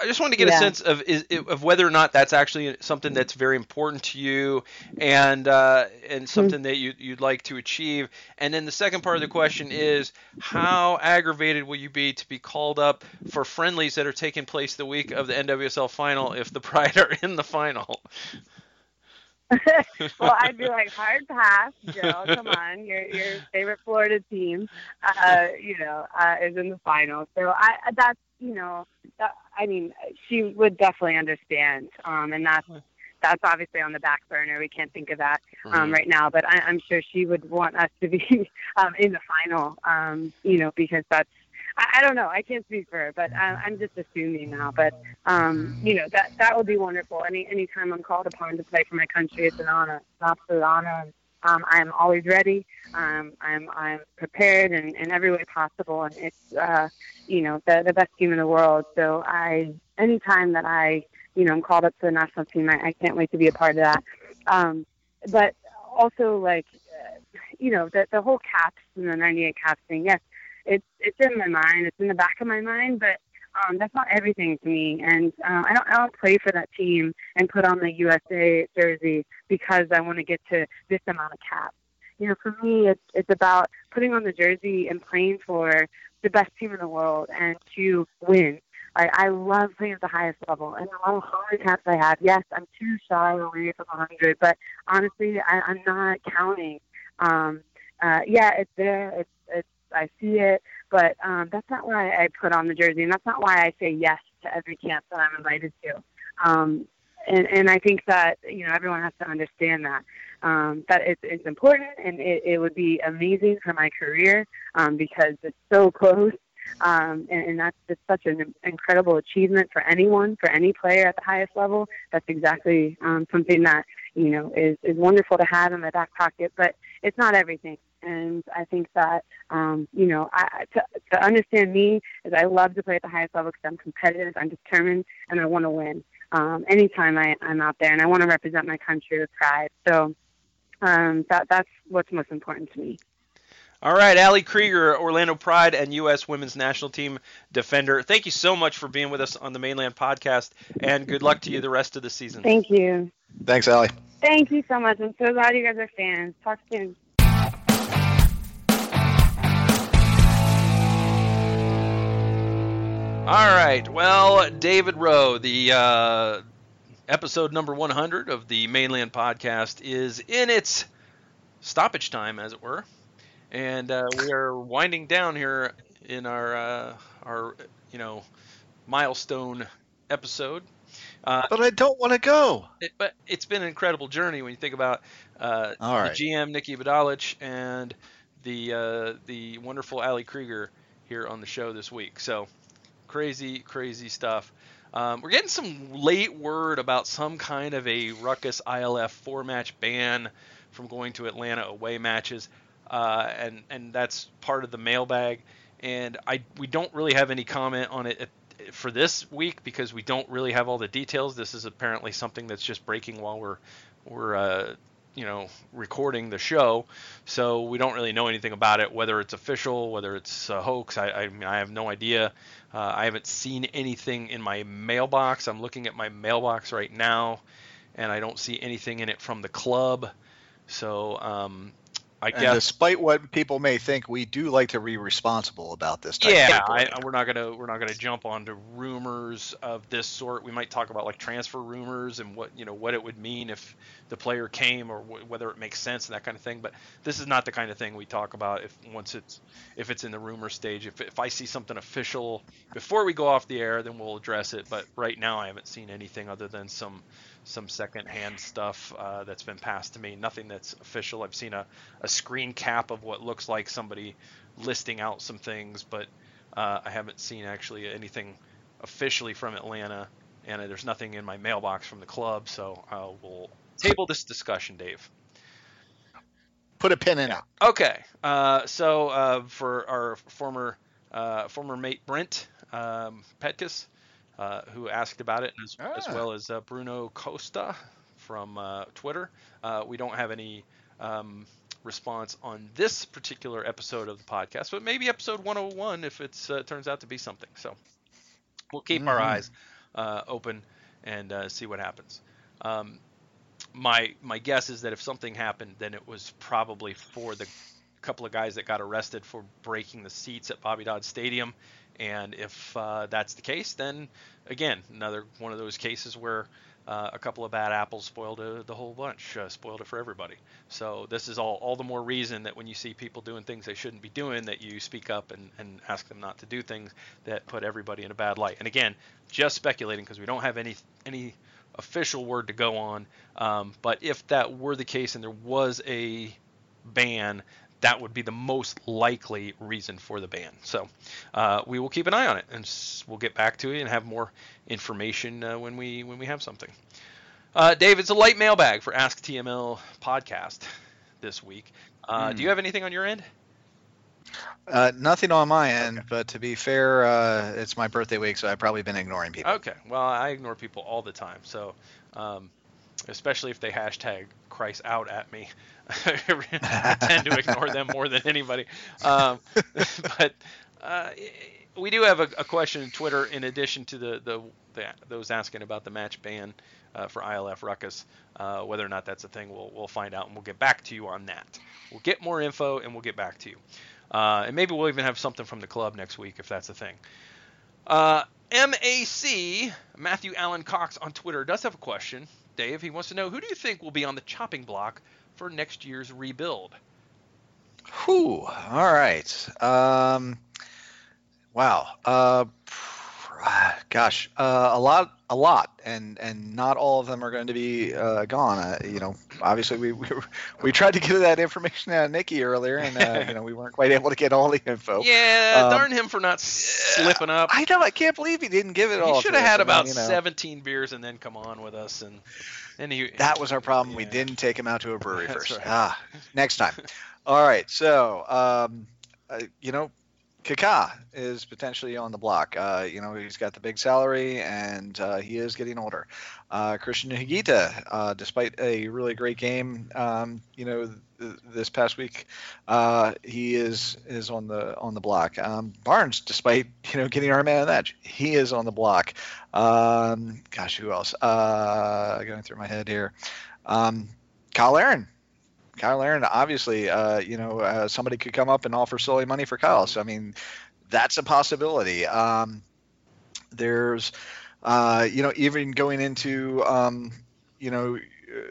I just wanted to get a sense of is, of whether or not that's actually something that's very important to you, and uh, and something that you you'd like to achieve. And then the second part of the question is how aggravated will you be to be called up for friendlies that are taking place the week of the NWSL final if the Pride are in the final? well, I'd be like, hard pass, Joe. Come on, your your favorite Florida team, uh, you know, uh, is in the finals. So I that's you know, that, I mean, she would definitely understand, um, and that's that's obviously on the back burner. We can't think of that um, right now, but I, I'm sure she would want us to be um, in the final. Um, you know, because that's I, I don't know. I can't speak for her, but I, I'm just assuming now. But um, you know, that that would be wonderful. Any anytime I'm called upon to play for my country, it's an honor, it's an absolute honor. And, um, I'm always ready. Um, I'm I'm prepared in, in every way possible, and it's uh, you know the the best team in the world. So I anytime that I you know I'm called up to the national team, I, I can't wait to be a part of that. Um, but also like uh, you know the the whole caps and the 98 caps thing. Yes, it's it's in my mind. It's in the back of my mind, but um, that's not everything to me. And uh, I don't I don't play for that team and put on the USA jersey because I want to get to this amount of caps. You know, for me, it's it's about putting on the jersey and playing for the best team in the world and to win. I, I love playing at the highest level, and the amount of hard caps I have. Yes, I'm too shy away from 100, but honestly, I, I'm not counting. Um, uh, yeah, it's there. It's I see it, but um, that's not why I put on the jersey, and that's not why I say yes to every camp that I'm invited to. Um, and and I think that you know everyone has to understand that um, that it's it's important, and it, it would be amazing for my career um, because it's so close. Um, and, and that's just such an incredible achievement for anyone, for any player at the highest level. That's exactly um, something that you know is is wonderful to have in my back pocket, but it's not everything. And I think that um, you know, I, to to understand me is I love to play at the highest level because I'm competitive, I'm determined, and I want to win. Um, anytime I, I'm out there, and I want to represent my country with pride. So um, that that's what's most important to me. All right, Ali Krieger, Orlando Pride and U.S. Women's National Team defender. Thank you so much for being with us on the Mane Land PawedCast, and good luck to you the rest of the season. Thank you. Thanks, Ali. Thank you so much. I'm so glad you guys are fans. Talk soon. All right. Well, David Rowe, the uh, episode number 100 of the Mane Land PawedCast is in its stoppage time, as it were, and uh, we are winding down here in our uh, our you know milestone episode. Uh, But I don't want to go. it, but it's been an incredible journey when you think about uh, right. the GM Niki Budalic and the uh, the wonderful Ali Krieger here on the show this week. So crazy, crazy stuff. Um, we're getting some late word about some kind of a ruckus ILF four match ban from going to Atlanta away matches, uh, and and that's part of the mailbag. And I we don't really have any comment on it at, for this week because we don't really have all the details. This is apparently something that's just breaking while we're we're uh, you know recording the show, so we don't really know anything about it. Whether it's official, whether it's a hoax, I I, mean, I have no idea. Uh, I haven't seen anything in my mailbox. I'm looking at my mailbox right now, and I don't see anything in it from the club. So um, I And guess despite what people may think, we do like to be responsible about this. Type yeah, I, we're not gonna we're not gonna jump onto rumors of this sort. We might talk about like transfer rumors and what you know what it would mean if the player came or w- whether it makes sense and that kind of thing. But this is not the kind of thing we talk about if once it's if it's in the rumor stage. If if I see something official before we go off the air, then we'll address it. But right now, I haven't seen anything other than some some secondhand stuff uh, that's been passed to me. Nothing that's official. I've seen a, a screen cap of what looks like somebody listing out some things, but uh, I haven't seen actually anything officially from Atlanta, and there's nothing in my mailbox from the club. So I will table this discussion, Dave. Put a pin in it. Okay, uh, so uh, for our former uh, former mate Brent um, Petkus, uh, who asked about it, as, as Ah. well as uh, Bruno Costa from uh, Twitter, uh, we don't have any um, response on this particular episode of the podcast, but maybe episode 101 if it uh, turns out to be something. So we'll keep our Mhm. eyes uh, open and uh, see what happens. Um, my my guess is that if something happened, then it was probably for the couple of guys that got arrested for breaking the seats at Bobby Dodd Stadium And if uh, that's the case, then again, another one of those cases where uh, a couple of bad apples spoiled uh, the whole bunch, uh, spoiled it for everybody. So this is all all the more reason that when you see people doing things they shouldn't be doing, that you speak up and, and ask them not to do things that put everybody in a bad light. And again, just speculating because we don't have any any official word to go on. Um, but if that were the case and there was a ban, that would be the most likely reason for the ban. So uh, we will keep an eye on it, and we'll get back to you and have more information uh, when we when we have something. Uh, Dave, it's a light mailbag for Ask TML podcast this week. Mm. Do you have anything on your end? Uh, nothing on my end, okay. but to be fair, uh, it's my birthday week, so I've probably been ignoring people. Okay, well, I ignore people all the time, so um, especially if they hashtag Kreis out at me, I tend to ignore them more than anybody. Um, but uh, we do have a, a, question in Twitter in addition to the, the, the those asking about the match ban uh, for ILF Ruckus. Uh, whether or not that's a thing, we'll, we'll find out and we'll get back to you on that. We'll get more info and we'll get back to you. Uh, and maybe we'll even have something from the club next week if that's a thing. Uh, MAC, Matthew Allen Cox on Twitter, does have a question. Dave, he wants to know who do you think will be on the chopping block for next year's rebuild? Whew. All right. Um, wow. Uh, gosh, uh, a lot, a lot, and and not all of them are going to be uh, gone. Uh, you know, obviously we, we we tried to get that information out of Niki earlier, and uh, you know we weren't quite able to get all the info. Yeah, um, darn him for not slipping up. I know. I can't believe he didn't give it he all. He should have had about you know. 17 beers and then come on with us and. And he, that was our problem. Yeah. We didn't take him out to a brewery first. Right. Ah, next time. All right. So, um, uh, you know, Kaká is potentially on the block. Uh, you know, he's got the big salary and uh, he is getting older. Uh, Cristian Higuita, uh, despite a really great game, um, you know, th- this past week, uh, he is is on the on the block. Um, Barnes, despite you know getting our man of the match, he is on the block. Um, gosh, who else? Uh, going through my head here. Um, Kyle Larin Kyle Larin, obviously, uh, you know, uh, somebody could come up and offer silly money for Kyle. So I mean, that's a possibility. Um, there's, uh, you know, even going into, um, you know,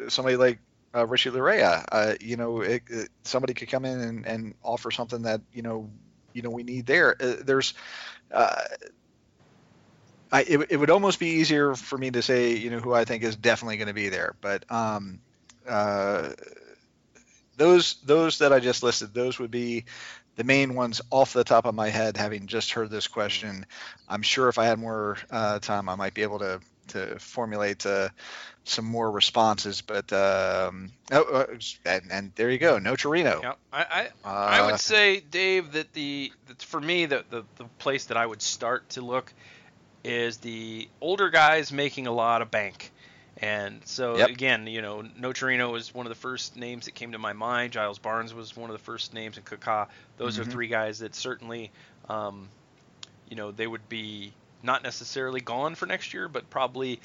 somebody like uh, Richie Laryea, uh, you know, it, it, somebody could come in and, and, offer something that you know, you know, we need there. Uh, there's. I, it, it, would almost be easier for me to say, you know, who I think is definitely going to be there, but um, uh, those those that I just listed, those would be the main ones off the top of my head. Having just heard this question, I'm sure if I had more uh, time, I might be able to to formulate uh, some more responses. But um, oh, uh, and, and, there you go, Nocerino. Yeah, I I, I would uh, say, Dave, that the that for me the, the the place that I would start to look is the older guys making a lot of bank. And so yep. again, you know, Nocerino was one of the first names that came to my mind. Giles Barnes was one of the first names, and Kaká. Those mm-hmm. are three guys that certainly, um, you know, they would be not necessarily gone for next year, but probably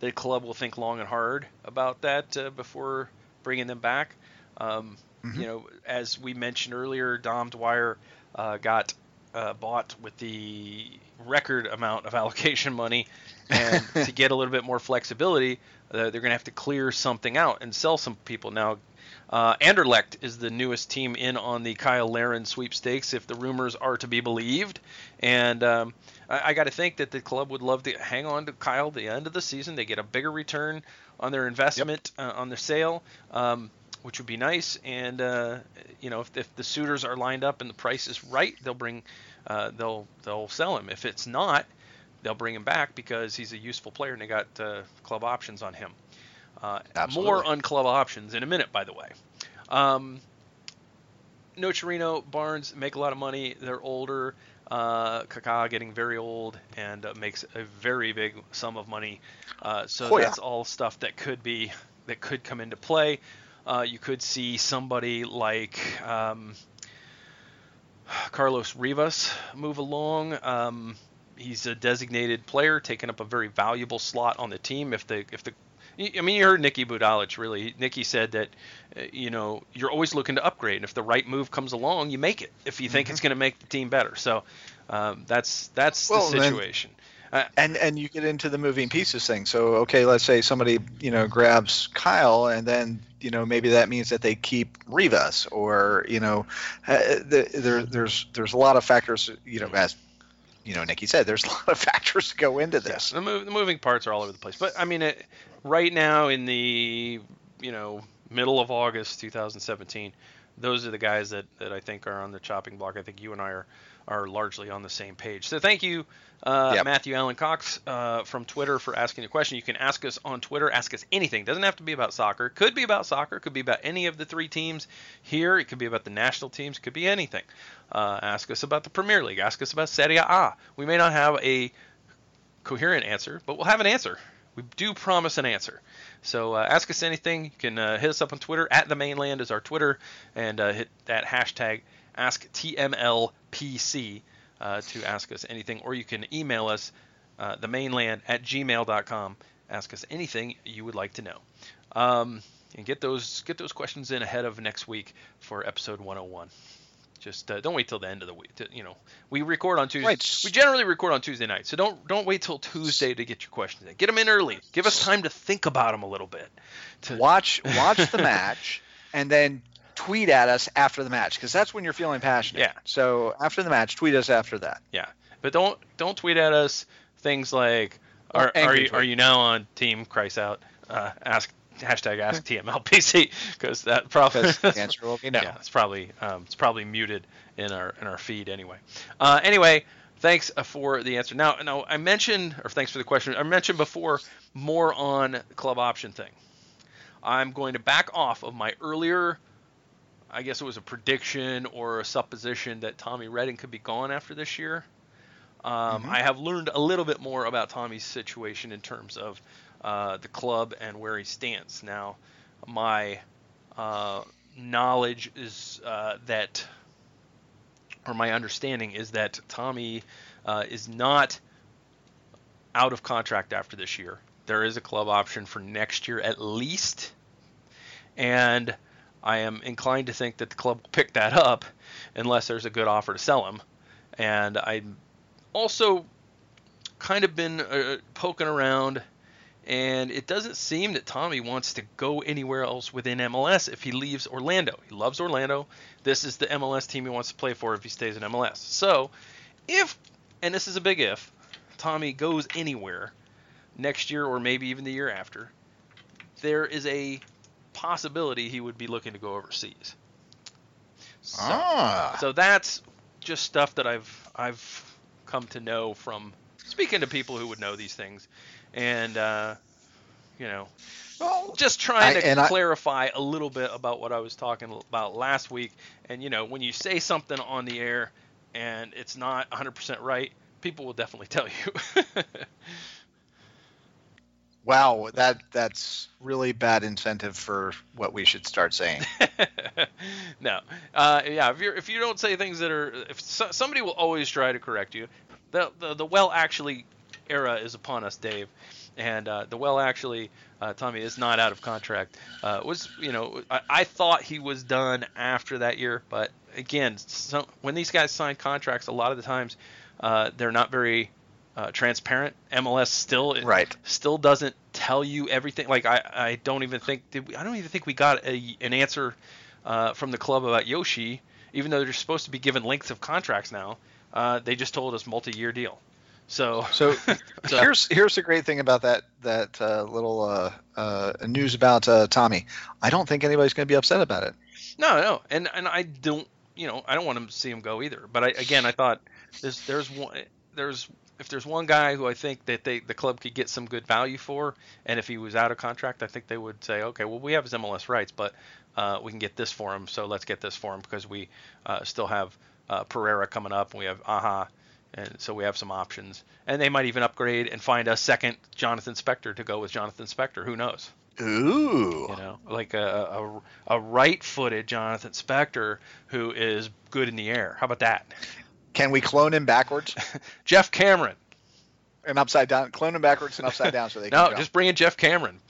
the club will think long and hard about that uh, before bringing them back. Um, mm-hmm. You know, as we mentioned earlier, Dom Dwyer uh, got uh, bought with the record amount of allocation money, and to get a little bit more flexibility, uh, they're going to have to clear something out and sell some people. Now, uh, Anderlecht is the newest team in on the Kyle Larin sweepstakes, if the rumors are to be believed. And um, I, I got to think that the club would love to hang on to Kyle the end of the season. They get a bigger return on their investment yep. uh, on their sale, um, which would be nice. And uh, you know, if, if, the suitors are lined up and the price is right, they'll bring, uh, they'll they'll sell him. If it's not, they'll bring him back because he's a useful player and they got uh, club options on him. Uh, more on club options in a minute, by the way. Um, Nocerino, Barnes make a lot of money. They're older. Uh, Kaká getting very old and uh, makes a very big sum of money. Uh, so oh, that's yeah. all stuff that could be that could come into play. Uh, you could see somebody like um, Carlos Rivas move along. Um, he's a designated player, taking up a very valuable slot on the team. If the if the I mean, you heard Niki Budalic really. Niki said that, uh, you know, you're always looking to upgrade, and if the right move comes along, you make it. If you think mm-hmm. it's going to make the team better, so um, that's that's well, the situation. Uh, and and you get into the moving pieces thing. So okay, let's say somebody you know grabs Kyle, and then you know maybe that means that they keep Rivas, or you know, uh, the, there there's there's a lot of factors. You know, as you know, Niki said, there's a lot of factors to go into this. Yeah, the, move, the moving parts are all over the place. But I mean, it, right now in the you know middle of August 2017, those are the guys that, that I think are on the chopping block. I think you and I are are largely on the same page. So thank you, uh, yep. Matthew Allen Cox uh, from Twitter for asking a question. You can ask us on Twitter. Ask us anything. Doesn't have to be about soccer. Could be about soccer. Could be about any of the three teams here. It could be about the national teams. Could be anything. Uh, ask us about the Premier League. Ask us about Serie A. We may not have a coherent answer, but we'll have an answer. We do promise an answer. So uh, ask us anything. You can uh, hit us up on Twitter. At the Mane Land is our Twitter, and uh, hit that hashtag AskTMLPC uh, to ask us anything, or you can email us uh, the Mane Land at gmail.com. Ask us anything you would like to know. Um, and get those get those questions in ahead of next week for episode 101. Just uh, don't wait till the end of the week. To, you know, we record on Tuesday. Right. We generally record on Tuesday night, so don't don't wait till Tuesday to get your questions in. Get them in early. Give us time to think about them a little bit. To watch watch the match, and then tweet at us after the match because that's when you're feeling passionate. Yeah. So after the match, tweet us after that. Yeah, but don't don't tweet at us things like are are you, are you now on Team Kreis out? Uh, ask hashtag ask TMLPC because that probably the answer will be no. Yeah, it's probably um, it's probably muted in our in our feed anyway. Uh, anyway, thanks uh, for the answer. Now, now I mentioned or thanks for the question. I mentioned before more on club option thing. I'm going to back off of my earlier. I guess it was a prediction or a supposition that Tommy Redding could be gone after this year. Um, mm-hmm. I have learned a little bit more about Tommy's situation in terms of uh, the club and where he stands. Now, my uh, knowledge is uh, that, or my understanding is that Tommy uh, is not out of contract after this year. There is a club option for next year at least, and I am inclined to think that the club will pick that up unless there's a good offer to sell him. And I also kind of been uh, poking around and it doesn't seem that Tommy wants to go anywhere else within MLS if he leaves Orlando. He loves Orlando. This is the MLS team he wants to play for if he stays in MLS. So, if, and this is a big if, Tommy goes anywhere next year or maybe even the year after, there is a possibility he would be looking to go overseas. So, ah. so that's just stuff that I've I've come to know from speaking to people who would know these things and uh, you know, well, just trying to clarify I, a little bit about what I was talking about last week. And you know, when you say something on the air and it's not 100% right, people will definitely tell you. wow, that that's really bad incentive for what we should start saying. no, uh, yeah, if you if you don't say things that are, if so, somebody will always try to correct you. The, the the well actually era is upon us, Dave. And uh, the well actually, uh, Tommy is not out of contract. Uh, was you know I, I, thought he was done after that year, but again, some, when these guys sign contracts, a lot of the times uh, they're not very uh, transparent. MLS still right. still doesn't tell you everything. Like I, I don't even think we, I don't even think we got a, an answer uh, from the club about Yoshi, even though they're supposed to be given lengths of contracts now. they just told us multi-year deal. So, so, so here's here's the great thing about that that uh, little uh, uh, news about uh, Tommy. I don't think anybody's going to be upset about it. No, no, and and I don't, you know, I don't want to see him go either. But I, again, I thought there's there's one there's if there's one guy who I think that they the club could get some good value for, and if he was out of contract, I think they would say, okay, well we have his MLS rights, but uh, we can get this for him, so let's get this for him because we uh, still have Pereira coming up, and we have Aha and so we have some options. And they might even upgrade and find a second Jonathan Spector to go with Jonathan Spector. Who knows? Ooh. You know, like a, a, a right-footed Jonathan Spector who is good in the air. How about that? Can we clone him backwards? Geoff Cameron. and upside down, clone him backwards and upside down so they can no, just bring in Geoff Cameron.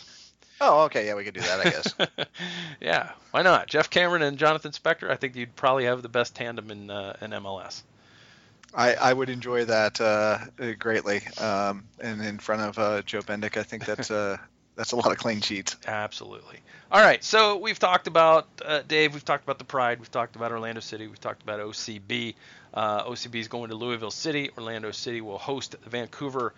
Oh, okay, yeah, we could do that, I guess. yeah, why not? Geoff Cameron and Jonathan Spector. I think you'd probably have the best tandem in uh, in MLS. I, I would enjoy that uh, greatly. Um, and in front of uh, Joe Bendik, I think that's uh, that's a lot of clean sheets. Absolutely. All right, so we've talked about uh, Dave. We've talked about the Pride. We've talked about Orlando City. We've talked about OCB. Uh, OCB is going to Louisville City. Orlando City will host the Vancouver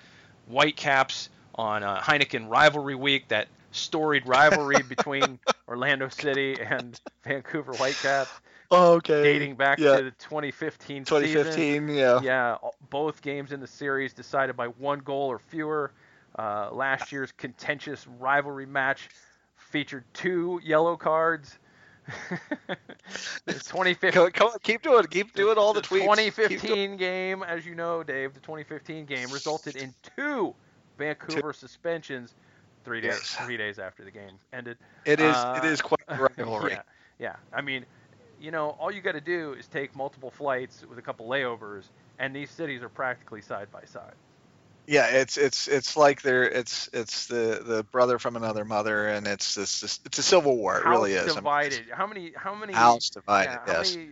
Whitecaps on uh, Heineken Rivalry Week. That storied rivalry between Orlando City and Vancouver Whitecaps, Oh, okay. dating back yeah. to the 2015 season. 2015, yeah. Yeah, both games in the series decided by one goal or fewer. Uh, last year's contentious rivalry match featured two yellow cards. the 2015, Come, come on, keep doing, keep doing all the, tweets. Keep doing- 2015 game, as you know, Dave, the 2015 game resulted in two Vancouver suspensions. Three days, Yes. three days after the game ended. It is, Uh, it is quite a rivalry. yeah, yeah. I mean, you know, all you got to do is take multiple flights with a couple layovers, and these cities are practically side by side. Yeah, it's it's it's like they're it's it's the the brother from another mother, and it's this, this it's a civil war. It House really is. I mean, divided. how many? How many? House divided. yeah, yes. many?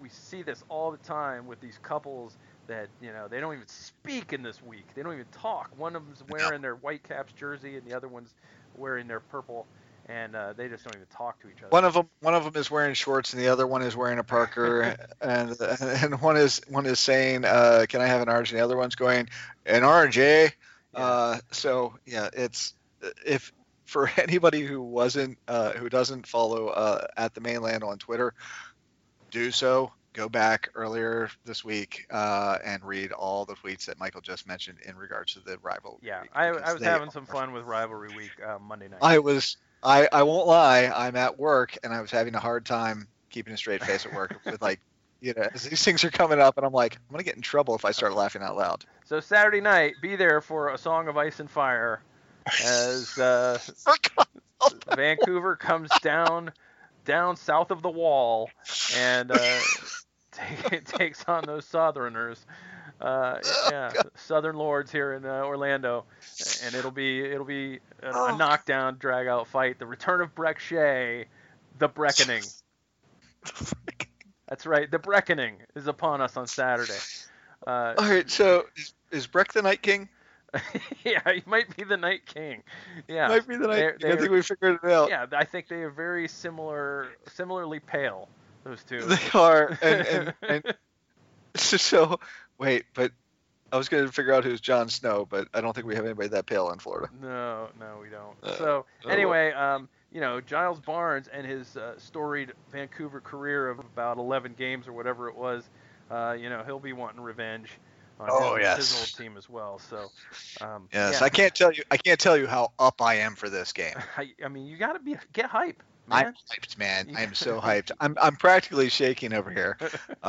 We see this all the time with these couples that you know they don't even speak in this week. They don't even talk. One of them's wearing their Whitecaps jersey, and the other one's wearing their purple, and uh, they just don't even talk to each other. One of them, one of them is wearing shorts, and the other one is wearing a Parker, and and one is one is saying, uh, "Can I have an orange?" And the other one's going, "An orange, eh?" Yeah. Uh, so yeah, it's if for anybody who wasn't uh, who doesn't follow uh, at the Mane Land on Twitter, do so. Go back earlier this week uh, and read all the tweets that Michael just mentioned in regards to the rival. yeah, I, I was having some fun with rivalry week uh, Monday night. I was. I, I won't lie. I'm at work and I was having a hard time keeping a straight face at work with like, you know, as these things are coming up and I'm like, I'm gonna get in trouble if I start laughing out loud. So Saturday night, be there for a song of ice and fire, as uh, Vancouver comes down down south of the wall and uh, take, takes on those Southerners. Uh, yeah, Southern Lords here in uh, Orlando, and it'll be it'll be a, a Oh. knockdown, drag out fight. The return of Brek Shea, the Breckening. That's right, the Breckening is upon us on Saturday. Uh, All right, so is, is Breck the Night King? yeah, he might be the Night King. Yeah, Might be the Night. King. I think we figured it out. yeah, I think they are very similar, similarly pale. Those two. They are, and, and, and so wait, but I was gonna figure out who's Jon Snow, but I don't think we have anybody that pale in Florida. no, no, we don't. Uh, so oh, anyway, um, you know, Giles Barnes and his uh, storied Vancouver career of about 11 games or whatever it was, uh, you know, he'll be wanting revenge on Oh, his, yes. his old team as well. So, um, Yes, yeah. I can't tell you. I can't tell you how up I am for this game. I, I mean, you got to be get hype, man. I'm hyped, man. I'm so hyped. I'm I'm practically shaking over here.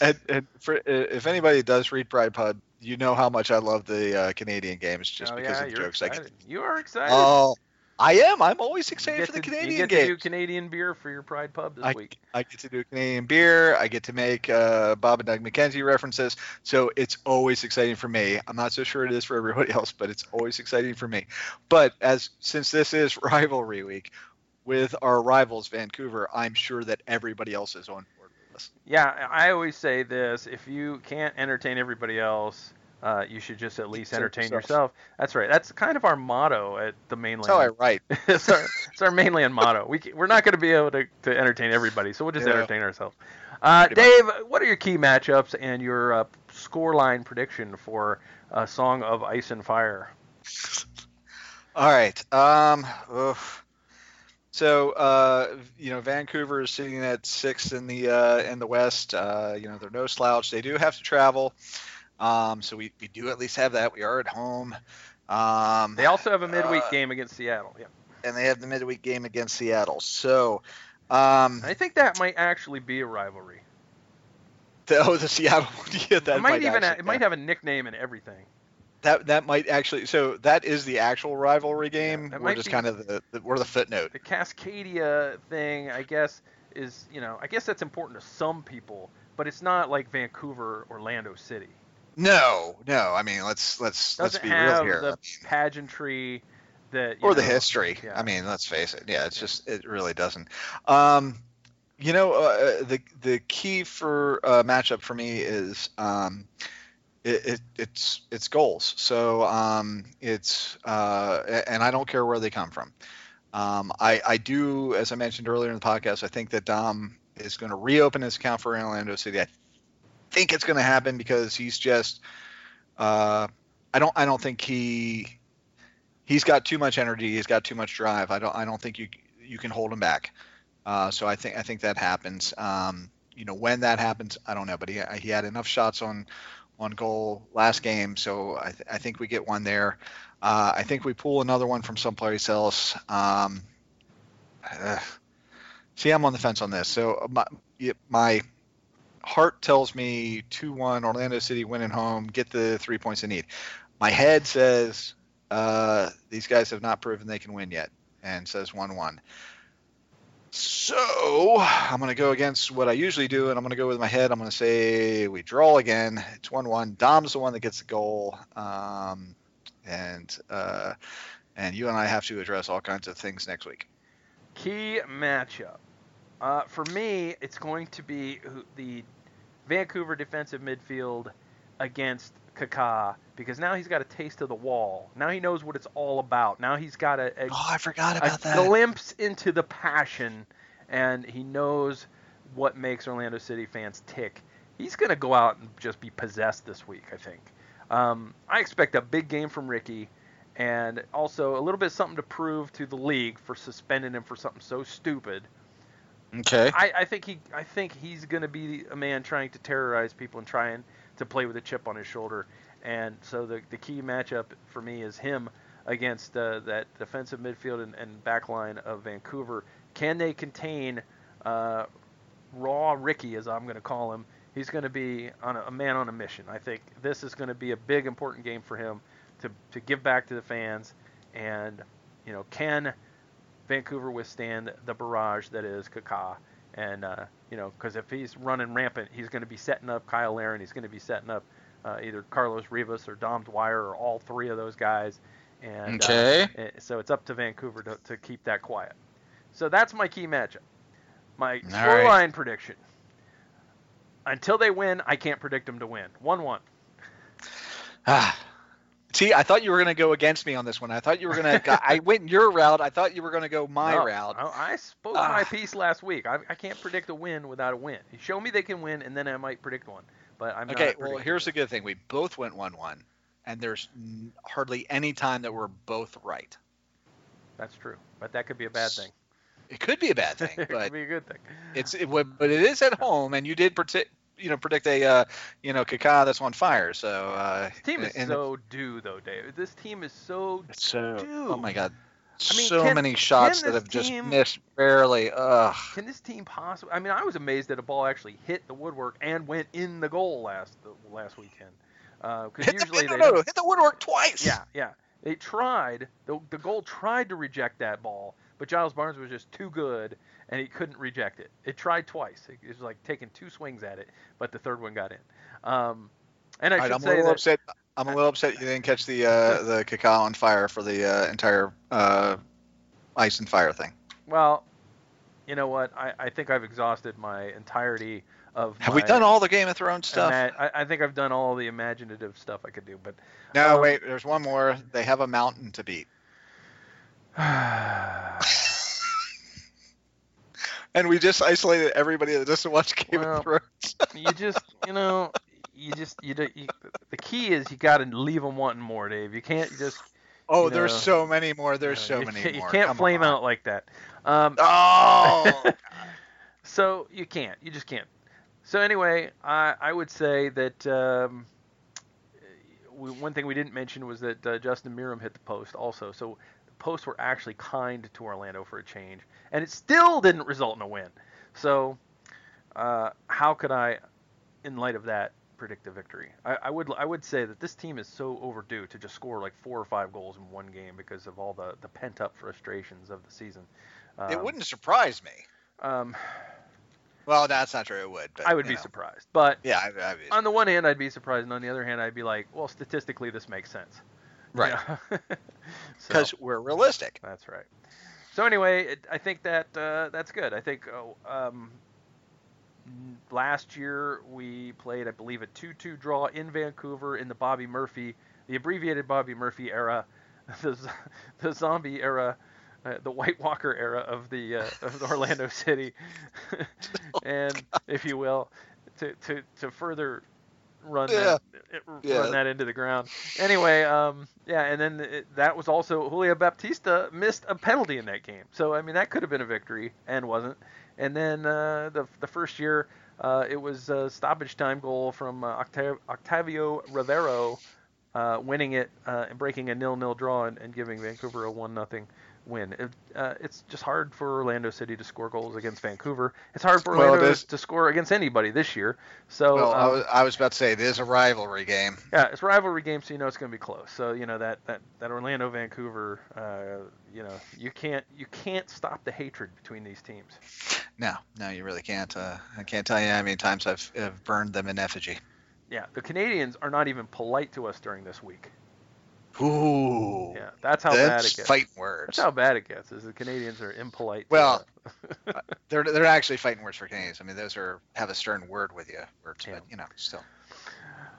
And, and for, if anybody does read Pride Pub, you know how much I love the uh, Canadian games just oh, because yeah, of the jokes I excited. get. You are excited. Oh, I am. I'm always excited for the to- Canadian You get to do. Canadian beer for your Pride Pub this I, week. I get to do Canadian beer. I get to make uh, Bob and Doug McKenzie references. So it's always exciting for me. I'm not so sure it is for everybody else, but it's always exciting for me. But as since this is rivalry week with our rivals Vancouver, I'm sure that everybody else is on board with us. Yeah, I always say this: if you can't entertain everybody else, uh, you should just at least entertain yourself. yourself. That's right. That's kind of our motto at the Mane Land. That's how I write. it's, our, it's our Mane Land motto. We ca- we're not going to be able to, to entertain everybody, so we'll just Yeah. entertain ourselves. Uh, Pretty Dave, what are your key matchups and your uh, scoreline prediction for a Song of Ice and Fire? All right. Um. oof. So, uh, you know, Vancouver is sitting at sixth in the uh, in the West. Uh, you know, they're no slouch. They do have to travel. Um, so we, we do at least have that. We are at home. Um, They also have a midweek uh, game against Seattle. Yeah, and they have the midweek game against Seattle. So, um, I think that might actually be a rivalry. the, oh, the Seattle. yeah, that it might, even actually, it might have a nickname and everything. That that might actually. So that is the actual rivalry game. that we're just kind of the, the we're the footnote. the Cascadia thing, I guess, is you know, I guess that's important to some people, but it's not like Vancouver, Orlando City. No, no. I mean, let's let's let's Doesn't be have real here. the pageantry that or the history. yeah. I mean, let's face it. Yeah, it's just it really doesn't. Um, you know, uh, the the key for uh, matchup for me is um, it, it it's it's goals. So um, it's uh, and I don't care where they come from. Um, I I do, as I mentioned earlier in the podcast, I think that Dom is going to reopen his account for Orlando City. I think it's going to happen because he's just. Uh, I don't. I don't think he he's got too much energy. He's got too much drive. I don't. I don't think you you can hold him back. Uh, so I think I think that happens. Um, you know when that happens, I don't know. But he he had enough shots on on goal last game, so I, th- I think we get one there. Uh, I think we pull another one from someplace else. Um, uh, see, I'm on the fence on this. So my yeah, my heart tells me two one Orlando City winning home, get the three points they need. My head says uh, these guys have not proven they can win yet, and says 1 1. So I'm going to go against what I usually do, and I'm going to go with my head. I'm going to say we draw again. It's 1 1. Dom's the one that gets the goal. Um, and uh, and you and I have to address all kinds of things next week. Key matchup. Uh, for me, it's going to be the Vancouver defensive midfield against Kaká because now he's got a taste of the wall. Now he knows what it's all about. Now he's got a, a, Oh, I forgot about that. glimpse into the passion, and he knows what makes Orlando City fans tick. He's going to go out and just be possessed this week, I think. Um, I expect a big game from Ricky, and also a little bit something to prove to the league for suspending him for something so stupid. Okay. I, I think he I think he's going to be a man trying to terrorize people and trying to play with a chip on his shoulder. And so the the key matchup for me is him against uh, that defensive midfield and, and back line of Vancouver. Can they contain uh, Raw Ricky, as I'm going to call him? He's going to be on a, a man on a mission. I think this is going to be a big important game for him to to give back to the fans. And you know, can Vancouver withstand the barrage that is Kaká. And uh, you know, because if he's running rampant, he's going to be setting up Kyle Larin. He's going to be setting up uh, either Carlos Rivas or Dom Dwyer or all three of those guys. And uh, Okay. eh, so it's up to Vancouver to, to keep that quiet. So that's my key matchup. My scoreline right. prediction. Until they win, I can't predict them to win. One-one. Ah. See, I thought you were going to go against me on this one. I thought you were going to. I went your route. I thought you were going to go my No, route. I, I spoke my Ah. piece last week. I, I can't predict a win without a win. Show me they can win, and then I might predict one. But I'm Okay, well, here's the good thing. We both went 1 1, and there's n- hardly any time that we're both right. That's true, but that could be a bad thing. It could be a bad thing, it but could be a good thing. it's it, but it is at home, and you did predict, you know, predict a, uh, you know, Kaká that's on fire. So uh, This team is and so due, though, Dave. This team is so. it's so. due. Oh my God, I mean, so can- many shots that this have just team- missed barely. Ugh. Can this team possibly? I mean, I was amazed that a ball actually hit the woodwork and went in the goal last the, last weekend. Because Hit usually the, they no, don't. hit the woodwork twice. Yeah, yeah. They tried. The, the goal tried to reject that ball, but Giles Barnes was just too good, and he couldn't reject it. It tried twice. It, was like taking two swings at it, but the third one got in. Um, and I All right, should I'm a little that upset. I'm a little upset you didn't catch the uh, the Kaká on fire for the uh, entire uh, ice and fire thing. well, you know what? I, I think I've exhausted my entirety of. Have we done all the Game of Thrones stuff? I, I think I've done all the imaginative stuff I could do, but. no, um, wait. There's one more. They have a mountain to beat, and we just isolated everybody that doesn't watch Game Well, of Thrones. you just you know you just you, do, you the key is you got to leave them wanting more dave you can't just Oh, you there's so many more. There's uh, so you many can't, more. you can't Come flame on. out like that um, Oh. so you can't you just can't so anyway i i would say that um, we, one thing we didn't mention was that uh, justin meram hit the post also so the posts were actually kind to orlando for a change and it still didn't result in a win so uh, how could i in light of that predict a victory I, I would i would say that this team is so overdue to just score like four or five goals in one game because of all the the pent up frustrations of the season it Um, wouldn't surprise me. um, Well, that's not true. It would. But, I would be know. surprised. But Yeah, I, I on the one hand, I'd be surprised, and on the other hand, I'd be like, well, statistically, this makes sense. Right. know? So- Because we're realistic. That's right. So anyway, it, I think that uh, that's good. I think oh, um, last year we played, I believe, a 2-2 draw in Vancouver in the Bobby Murphy, the abbreviated Bobby Murphy era, the, the zombie era, uh, the White Walker era of the uh, of Orlando City, and if you will, to to to further run that run Yeah. that into the ground. Anyway, um, yeah, and then it, that was also Julio Baptista missed a penalty in that game. So I mean that could have been a victory and wasn't. And then uh, the the first year uh, it was a stoppage time goal from uh, Octav- Octavio Rivero uh, winning it uh, and breaking a nil-nil draw and, and giving Vancouver a one nothing win. It, uh, it's just hard for Orlando City to score goals against Vancouver. It's hard for Orlando is- to score against anybody this year. So well, I um, was, I was about to say it is a rivalry game. yeah, it's a rivalry game, so you know it's going to be close. So you know that that that Orlando Vancouver, uh, you know, you can't you can't stop the hatred between these teams. No, no, you really can't. Uh, I can't tell you how many times I've, I've burned them in effigy. Yeah, the Canadians are not even polite to us during this week. Ooh, Yeah, that's how bad it gets. fighting words. That's how bad it gets. Is the Canadians are impolite. Well, they're they're actually fighting words for Canadians. I mean, those are have a stern word with you, words, Yeah. but you know, still.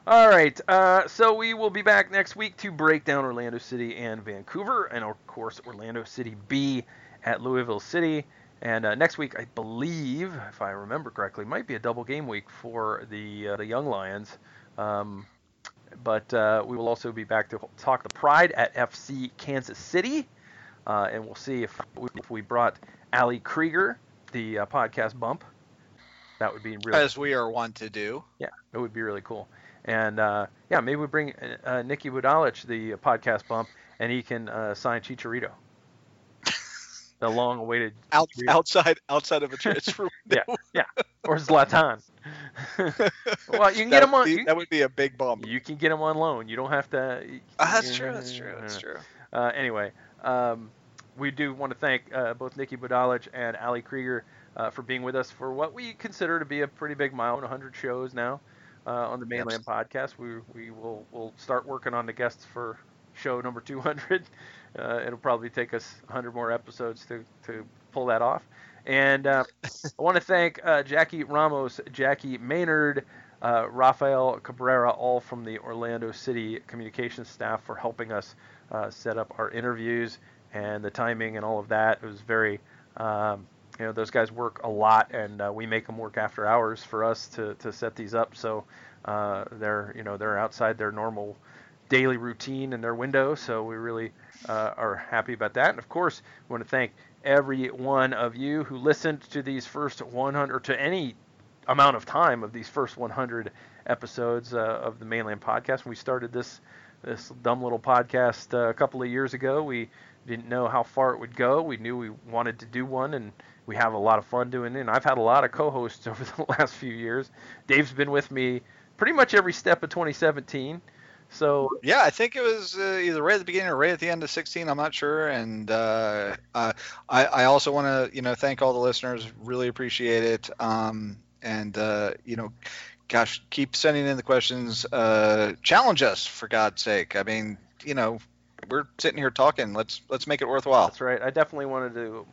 All right, uh, so we will be back next week to break down Orlando City and Vancouver, and of course Orlando City B at Louisville City. And uh, next week, I believe, if I remember correctly, might be a double game week for the uh, the Young Lions. Um, but uh, we will also be back to talk the Pride at FC Kansas City, uh, and we'll see if we, if we brought Ali Krieger, the uh, podcast bump. That would be really As we are wont to do. yeah, it would be really cool. And uh, yeah, maybe we bring uh, Niki Budalic, the uh, podcast bump, and he can uh, sign Chicharito. the long-awaited, Out, outside outside of a transfer window. or Zlatan. well, you can that get them on. be- You, that would be a big bump. you can get them on loan. You don't have to. Ah, that's true. That's true. That's true. Uh, anyway, um, we do want to thank uh, both Niki Budalic and Ali Krieger uh, for being with us for what we consider to be a pretty big milestone, 100 shows now uh, on the Mane Land PawedCast. We we will we'll start working on the guests for show number 200. Uh, it'll probably take us 100 more episodes to to pull that off. And uh, I want to thank uh, Jackie Ramos, Jackie Maynard, uh, Rafael Cabrera, all from the Orlando City communications staff for helping us uh, set up our interviews and the timing and all of that. It was very, um, you know, those guys work a lot, and uh, we make them work after hours for us to, to set these up. So uh, they're, you know, they're outside their normal daily routine and their window. So we really uh, are happy about that. And of course, we want to thank every one of you who listened to these first 100 or to any amount of time of these first 100 episodes uh, of the Mane Land PawedCast. When we started this this dumb little podcast uh, a couple of years ago, we didn't know how far it would go. We knew we wanted to do one, and we have a lot of fun doing it. And I've had a lot of co-hosts over the last few years. Dave's been with me pretty much every step of 2017. So Yeah, I think it was uh, either right at the beginning or right at the end of 16. I'm not sure. And uh, uh, I, I also want to, you know, thank all the listeners. Really appreciate it. Um, and uh, you know, gosh, keep sending in the questions. Uh, challenge us for God's sake. I mean, you know, we're sitting here talking. Let's let's make it worthwhile. That's right. I definitely wanted to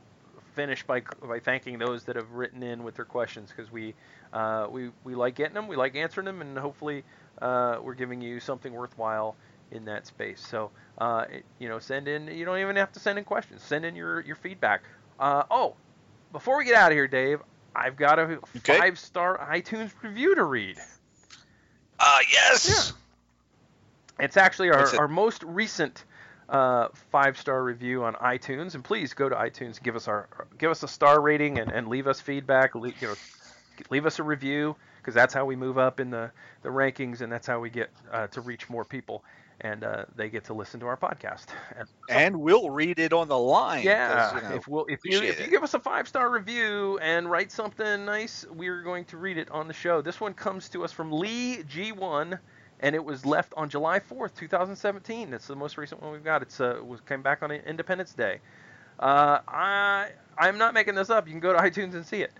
finish by by thanking those that have written in with their questions because we uh, we we like getting them, we like answering them, and hopefully uh, we're giving you something worthwhile in that space. So uh, it- you know, send in. You don't even have to send in questions. Send in your your feedback. Uh, oh, before we get out of here, Dave, I've got a Okay. five star iTunes review to read. Uh, yes. It's actually our, it? our most recent uh, five star review on iTunes, and please go to iTunes, give us our give us a star rating, and, and leave us feedback. Leave, you know, leave us a review because that's how we move up in the, the rankings, and that's how we get uh, to reach more people, and uh, they get to listen to our podcast. And, And we'll read it on the line. yeah, you know, if we'll if you if you give us a five star review and write something nice, we're going to read it on the show. This one comes to us from Lee G1, and it was left on July 4th, 2017. It's the most recent one we've got. It's uh, was came back on Independence Day. Uh, I I'm not making this up. You can go to iTunes and see it.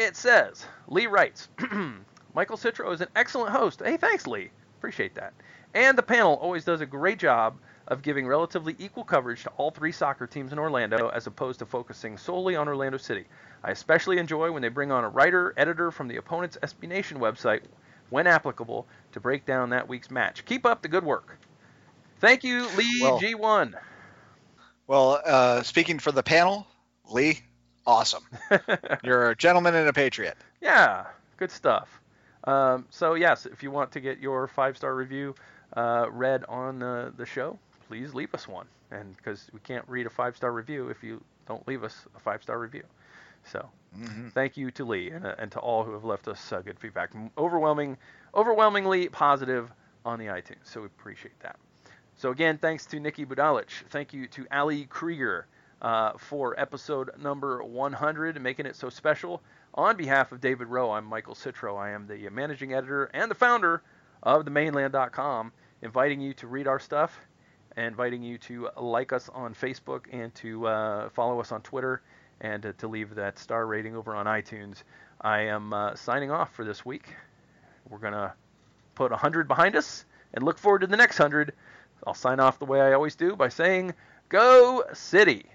It says, Lee writes, Michael Citro is an excellent host. Hey, thanks, Lee. Appreciate that. And the panel always does a great job of giving relatively equal coverage to all three soccer teams in Orlando as opposed to focusing solely on Orlando City. I especially enjoy when they bring on a writer, editor from the opponent's SB Nation website, when applicable, to break down that week's match. Keep up the good work. Thank you, Lee Well- G1. Well, uh, speaking for the panel, Lee, awesome. You're a gentleman and a patriot. Yeah, good stuff. Um, so yes, if you want to get your five-star review uh, read on uh, the show, please leave us one. And because we can't read a five-star review if you don't leave us a five-star review. So hmm thank you to Lee and, uh, and to all who have left us uh, good feedback. Overwhelming, overwhelmingly positive on the iTunes. So we appreciate that. So again, thanks to Niki Budalic. Thank you to Ali Krieger uh, for episode number 100, making it so special. On behalf of David Rohe, I'm Michael Citro. I am the managing editor and the founder of themaneland.com, inviting you to read our stuff, inviting you to like us on Facebook and to uh, follow us on Twitter and uh, to leave that star rating over on iTunes. I am uh, signing off for this week. We're going to put 100 behind us and look forward to the next 100. I'll sign off the way I always do by saying, Go City!